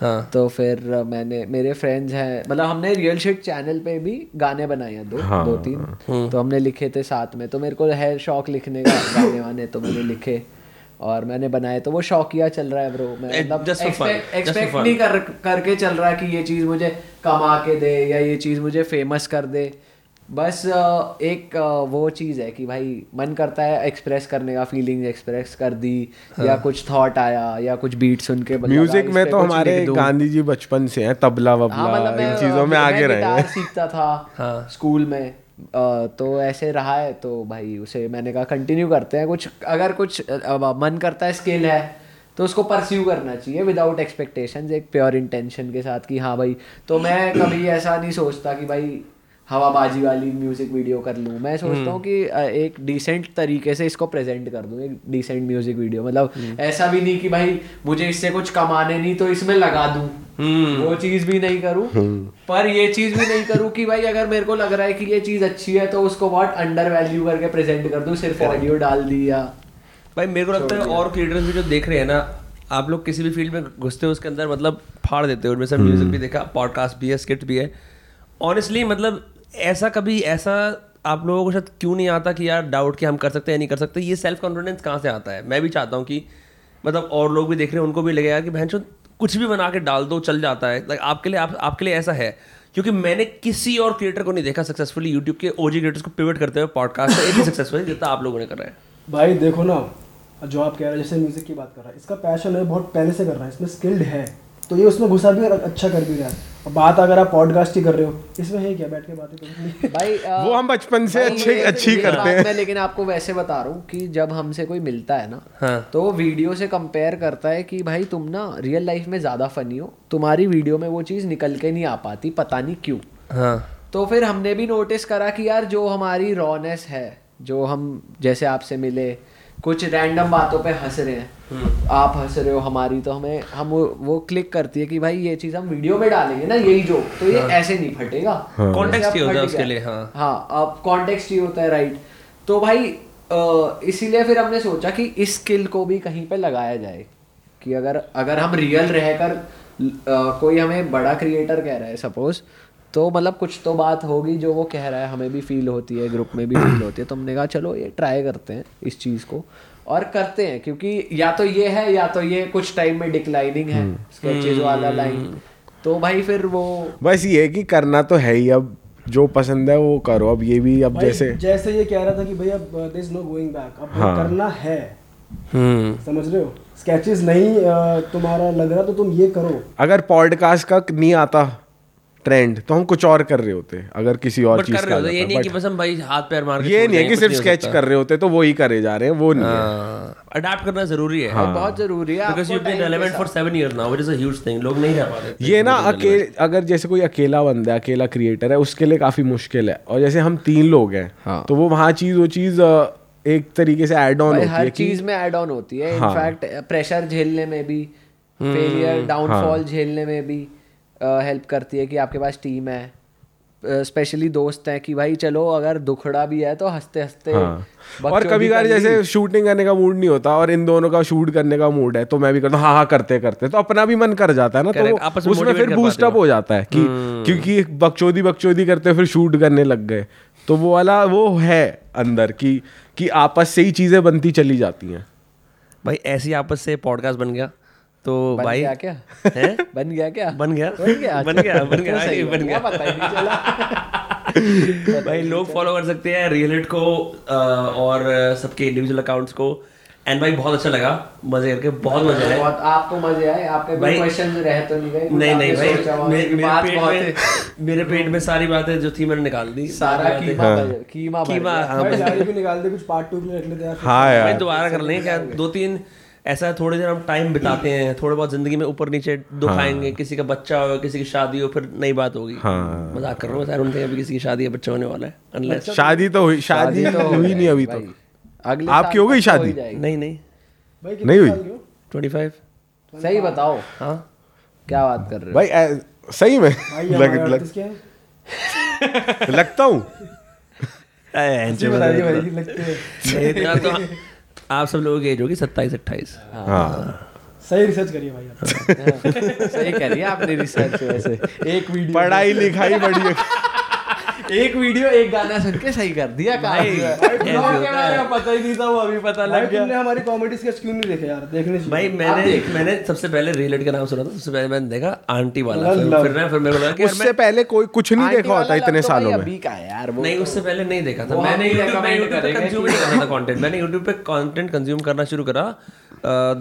हाँ। तो फिर मैंने मेरे फ्रेंड्स हैं मतलब हमने रियल शिट चैनल पे भी गाने बनाए हैं दो हाँ। दो तीन हाँ. तो हमने लिखे थे साथ में तो मेरे को है शौक लिखने का गाने वाने तो मैंने लिखे और मैंने बनाए तो वो शौकिया चल रहा है ब्रो मैं मतलब एक्सपेक्ट नहीं कर करके चल रहा है कि ये चीज़ मुझे कमा के दे या ये चीज़ मुझे फ़ेमस कर दे बस एक वो चीज़ है कि भाई मन करता है एक्सप्रेस करने का फीलिंग्स एक्सप्रेस कर दी हाँ। या कुछ थॉट आया या कुछ बीट सुन के म्यूज़िक में तो हमारे गांधी जी बचपन से हैं तबला हाँ वबला मतलब इन चीज़ों में आगे रहे हैं सीखता था हाँ। स्कूल में तो ऐसे रहा है तो भाई उसे मैंने कहा कंटिन्यू करते हैं कुछ अगर कुछ मन करता है स्किल है तो उसको परस्यू करना चाहिए विदाउट एक्सपेक्टेशन एक प्योर इंटेंशन के साथ कि हाँ भाई तो मैं कभी ऐसा नहीं सोचता कि भाई हवाबाजी वाली म्यूज़िक वीडियो कर लूँ। मैं सोचता हूँ कि एक डिसेंट तरीके से इसको प्रेजेंट कर दूँ एक डिसेंट म्यूज़िक वीडियो मतलब ऐसा भी नहीं कि भाई मुझे इससे कुछ कमाने नहीं तो इसमें लगा दूँ। वो चीज़ भी नहीं करूँ। पर ये चीज़ भी नहीं करूँ कि भाई अगर मेरे को लग रहा है कि ये चीज़ अच्छी है तो उसको बहुत अंडर वैल्यू करके प्रेजेंट कर दूँ सिर्फ़ ऑडियो डाल दिया भाई मेरे को लगता है और क्रिएटर्स भी जो देख रहे हैं ना आप लोग किसी भी फ़ील्ड में घुसते हो उसके अंदर मतलब फाड़ देते हो। उनमें से म्यूज़िक भी देखा पॉडकास्ट भी है स्किट भी है। ऑनेस्टली मतलब ऐसा कभी, ऐसा आप लोगों को शायद क्यों नहीं आता कि यार डाउट कि हम कर सकते हैं, नहीं कर सकते? ये सेल्फ कॉन्फिडेंस कहाँ से आता है? मैं भी चाहता हूँ कि मतलब और लोग भी देख रहे हैं, उनको भी लगेगा कि बहन कुछ भी बना के डाल दो, चल जाता है। लाइक आपके लिए, आप, आपके लिए ऐसा है? क्योंकि मैंने किसी और क्रिएटर को नहीं देखा सक्सेसफुली यूट्यूब के ओजी क्रिएटर्स को पिवट करते हुए पॉडकास्ट एक ही सक्सेसफुल जितना आप लोगों ने कर है। भाई, देखो ना, जो आप कह रहे हैं, जैसे म्यूज़िक की बात कर रहा है, इसका पैशन है, बहुत पहले से कर रहा है, इसमें स्किल्ड है। तो ये उसमें घुसा भी और अच्छा कर भी रहा है। बात अगर आप पॉडकास्ट की कर रहे हो इसमें है क्या बैठ के बातें करो भाई अ, वो हम बचपन से अच्छे अच्छी करते हैं। मैं लेकिन आपको वैसे बता रहा हूँ कि जब हमसे कोई मिलता है ना हाँ। तो वो वीडियो से कंपेयर करता है कि भाई तुम ना रियल लाइफ में ज़्यादा फनी हो तुम्हारी वीडियो में वो चीज़ निकल के नहीं आ पाती पता नहीं क्यों। हाँ। तो फिर हमने भी नोटिस करा कि यार जो हमारी रॉनेस है जो हम जैसे आपसे मिले कुछ रैंडम बातों पे हंस रहे हैं। आप हंस रहे हो हमारी तो हमें हम वो, वो क्लिक करती है कि भाई ये चीज़ हम वीडियो में डालेंगे ना यही जो तो ये हाँ। ऐसे नहीं फटेगा। Context जैसे ही होता है उसके लिए, हाँ। हाँ अब कॉन्टेक्स्ट ही होता है राइट तो भाई इसीलिए फिर हमने सोचा कि इस स्किल को भी कहीं पे लगाया जाए। कि अगर अगर हम रियल रहकर कोई हमें बड़ा क्रिएटर कह रहा है सपोज़ तो मतलब कुछ तो बात होगी जो वो कह रहा है हमें भी फील होती है ग्रुप में भी फील होती है। तो हमने कहा चलो ये ट्राई करते हैं इस चीज़ को और करते हैं क्योंकि या तो ये है या तो ये कुछ टाइम में डिक्लाइनिंग है स्केचेस वाला लाइन तो भाई फिर वो बस ये कि करना तो है ही अब जो पसंद है वो करो। अब ये भी अब जैसे जैसे ये कह रहा था कि भैया there is no going back अब हाँ। करना है। हम्म। समझ रहे हो? स्केचेस नहीं तुम्हारा लग रहा तो तुम ये करो। अगर पॉडकास्ट का नहीं आता ट्रेंड तो हम कुछ और कर रहे होते अगर किसी और चीज़ कर रहे का ये नहीं है कि बस हम भाई हाथ पैर मार के ये नहीं है कि सिर्फ़ स्केच कर रहे होते तो वो ही करे जा रहे हैं वो नहीं है। हाँ। अडाप्ट करना ज़रूरी है। और बहुत ज़रूरी है because you been relevant for 7 years now which is a huge thing लोग नहीं रह पाते ये ना अकेले अगर जैसे कोई अकेला बंदा है अकेला क्रिएटर है उसके लिए काफ़ी मुश्किल है। और जैसे हम तीन लोग हैं हाँ। तो वो वहाँ चीज़ वो चीज़ एक तरीके से एड ऑन होती है कि चीज़ में ऐड ऑन होती है। हाँ। इनफैक्ट प्रेशर झेलने में भी फेलियर डाउनफॉल झेलने में भी। हेल्प करती है कि आपके पास टीम है। स्पेशली दोस्त हैं कि भाई चलो अगर दुखड़ा भी है तो हँसते हँसते हाँ और कभी ली। जैसे शूटिंग करने का मूड नहीं होता और इन दोनों का शूट करने का मूड है तो मैं भी करता हूँ हाँ हाँ करते करते। तो अपना भी मन कर जाता है ना तो उसमें फिर कर बूस्ट अप हो। हो जाता है कि क्योंकि बकचोदी बकचोदी करते फिर शूट करने लग गए। तो वो वाला वो है अंदर की कि आपस से ही चीज़ें बनती चली जाती हैं। भाई ऐसी आपस से पॉडकास्ट बन गया। तो बन भाई गया क्या? हैं? बन गया क्या? बन गया। बन गया बन गया बन तो गया बन बन गया गया। पता ही नहीं चला। भाई लोग फॉलो कर सकते हैं रियलिट को और सबके इंडिविजुअल अकाउंट्स को। एंड भाई बहुत अच्छा लगा। मज़े करके बहुत मज़ा आया बहुत आपको मज़े आए। आपके कोई भाई- क्वेश्चन रह तो नहीं गए नहीं नहीं भाई। मेरे बात पेट बहुत में है। मेरे पेट में सारी बातें जो थी मैंने निकाल दी। सारा कीमा कीमा कीमा, गया। हाँ, भी निकाल दे कुछ पार्ट टू के लिए रख लेते यार हाँ भाई यार। दोबारा कर लेंगे क्या? दो तीन ऐसा थोड़ी देर हम टाइम बिताते हैं थोड़े बहुत ज़िंदगी में ऊपर नीचे दुख आएँगे किसी का बच्चा हो किसी की शादी हो फिर नई बात होगी। हाँ। मज़ाक कर रहा हूँ सर उनके अभी किसी की शादी है बच्चा होने वाला है अनलेस शादी तो हुई शादी तो हुई नहीं अभी। तक अगले आपकी हो गई तो शादी? नहीं नहीं। नहीं हुई? साल के हो? ट्वेंटी फाइव सही बताओ। हाँ। क्या बात कर रहे हो? भाई सही में। लग, लग, है? हूँ। लगते हैं। इतना तो आप सब लोगों की एज होगी सत्ताईस अट्ठाईस। हाँ। सही रिसर्च करिए भाई आप। सही कह रही है आपने रिसर्च वैसे एक वीडियो पढ़ाई लिखाई बढ़िया। एक वीडियो एक गाना सुन के सही कर दिया भाई, है। पता ही नहीं था वो अभी पता लग गया। तुमने हमारी कॉमेडी स्केच क्यों नहीं देखे यार? देखने भाई मैंने मैंने सबसे पहले रिलेट का नाम सुना था सबसे पहले मैंने देखा आंटी वाला फिर लव। फिर ना फिर मेरे को लगा कि उससे पहले कोई कुछ नहीं देखा होता इतने तो सालों में। अभी का यार वो। नहीं उससे पहले नहीं देखा था। मैंने YouTube मैं YouTube कंज्यूम नहीं करता था कंटेंट मैंने YouTube पे कंटेंट कंज्यूम करना शुरू करा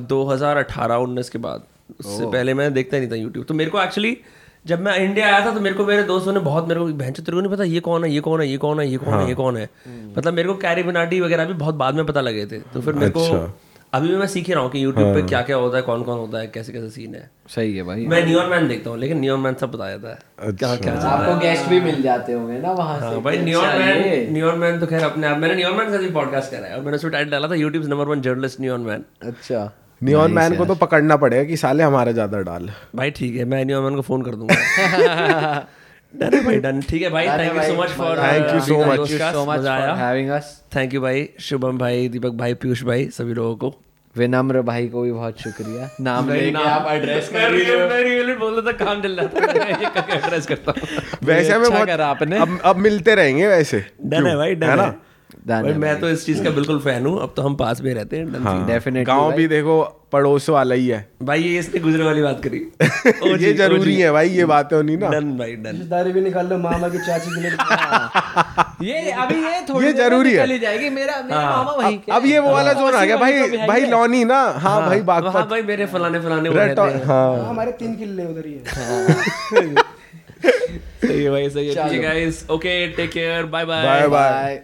दो हज़ार अठारह उन्नीस के बाद। उससे पहले मैं देखता नहीं था यूट्यूब तो मेरे को एक्चुअली जब मैं इंडिया आया था तो मेरे को मेरे दोस्तों ने बहुत मेरे को बहन तेरे को नहीं पता ये कौन है ये कौन है ये कौन है ये कौन है ये कौन है? मतलब मेरे को कैरी बिनाटी वगैरह भी बहुत बाद में पता लगे थे। तो फिर मेरे को अच्छा। अभी भी मैं सीख रहा हूँ कि यूट्यूब पे क्या क्या होता है कौन कौन होता है कैसे कैसे सीन है। सही है भाई। मैं नियॉन मैन देखता हूँ लेकिन नियॉन मैन सब बता देता है क्या क्या है आपको गेस्ट भी मिल जाते होंगे ना वहाँ हाँ से। भाई कि अच्छा मैन ये- मैन तो खैर अपने आप मैंने नियॉन मैन का भी पॉडकास्ट करा है और मैंने उसमें टाइटल डाला था YouTube number one journalist Neon Man अच्छा। नियॉन मैन को तो पकड़ना पड़ेगा कि साले हमारा ज़्यादा डाल। भाई ठीक है मैं नियॉन मैन को फ़ोन कर दूँगा। डन है भाई डन। ठीक है भाई thank you so much for. Thank you so much. मज़ा for आया। having us. थैंक यू भाई शुभम भाई दीपक भाई पीयूष भाई सभी लोगों को। विनम्र भाई को भी बहुत शुक्रिया। नाम लेके आप एड्रेस मैं रियल मैं रियल बोल रहा था काम चल रहा था मैं ये करके एड्रेस करता हूँ। वैसे हमें अच्छा बहुत आपने। अब अब मिलते रहेंगे वैसे। डन है भाई डन है है। भाई मैं तो इस चीज़ का बिल्कुल फ़ैन हूँ अब तो हम पास में रहते हैं डन डेफिनेटली गाँव भी देखो पड़ोस वाला ही है। भाई ये इसने गुजरे वाली बात करी। ये ज़रूरी है भाई ये बातें होनी ना। डन भाई डन रिश्तेदारी भी निकाल लो मामा की चाची के लिए। ये अभी ये थोड़ी ये ज़रूरी है। ही जाएगी मेरा मेरा मामा वहीं के अब ये वो वाला जोन आ गया भाई भाई लौनी ना। हाँ भाई हाँ बागपत भाई मेरे फलाने फलाने वो रहते हैं। हाँ. हमारे तीन किले उधर ही है। सही है भाई सही है। ठीक है guys okay take care bye bye bye bye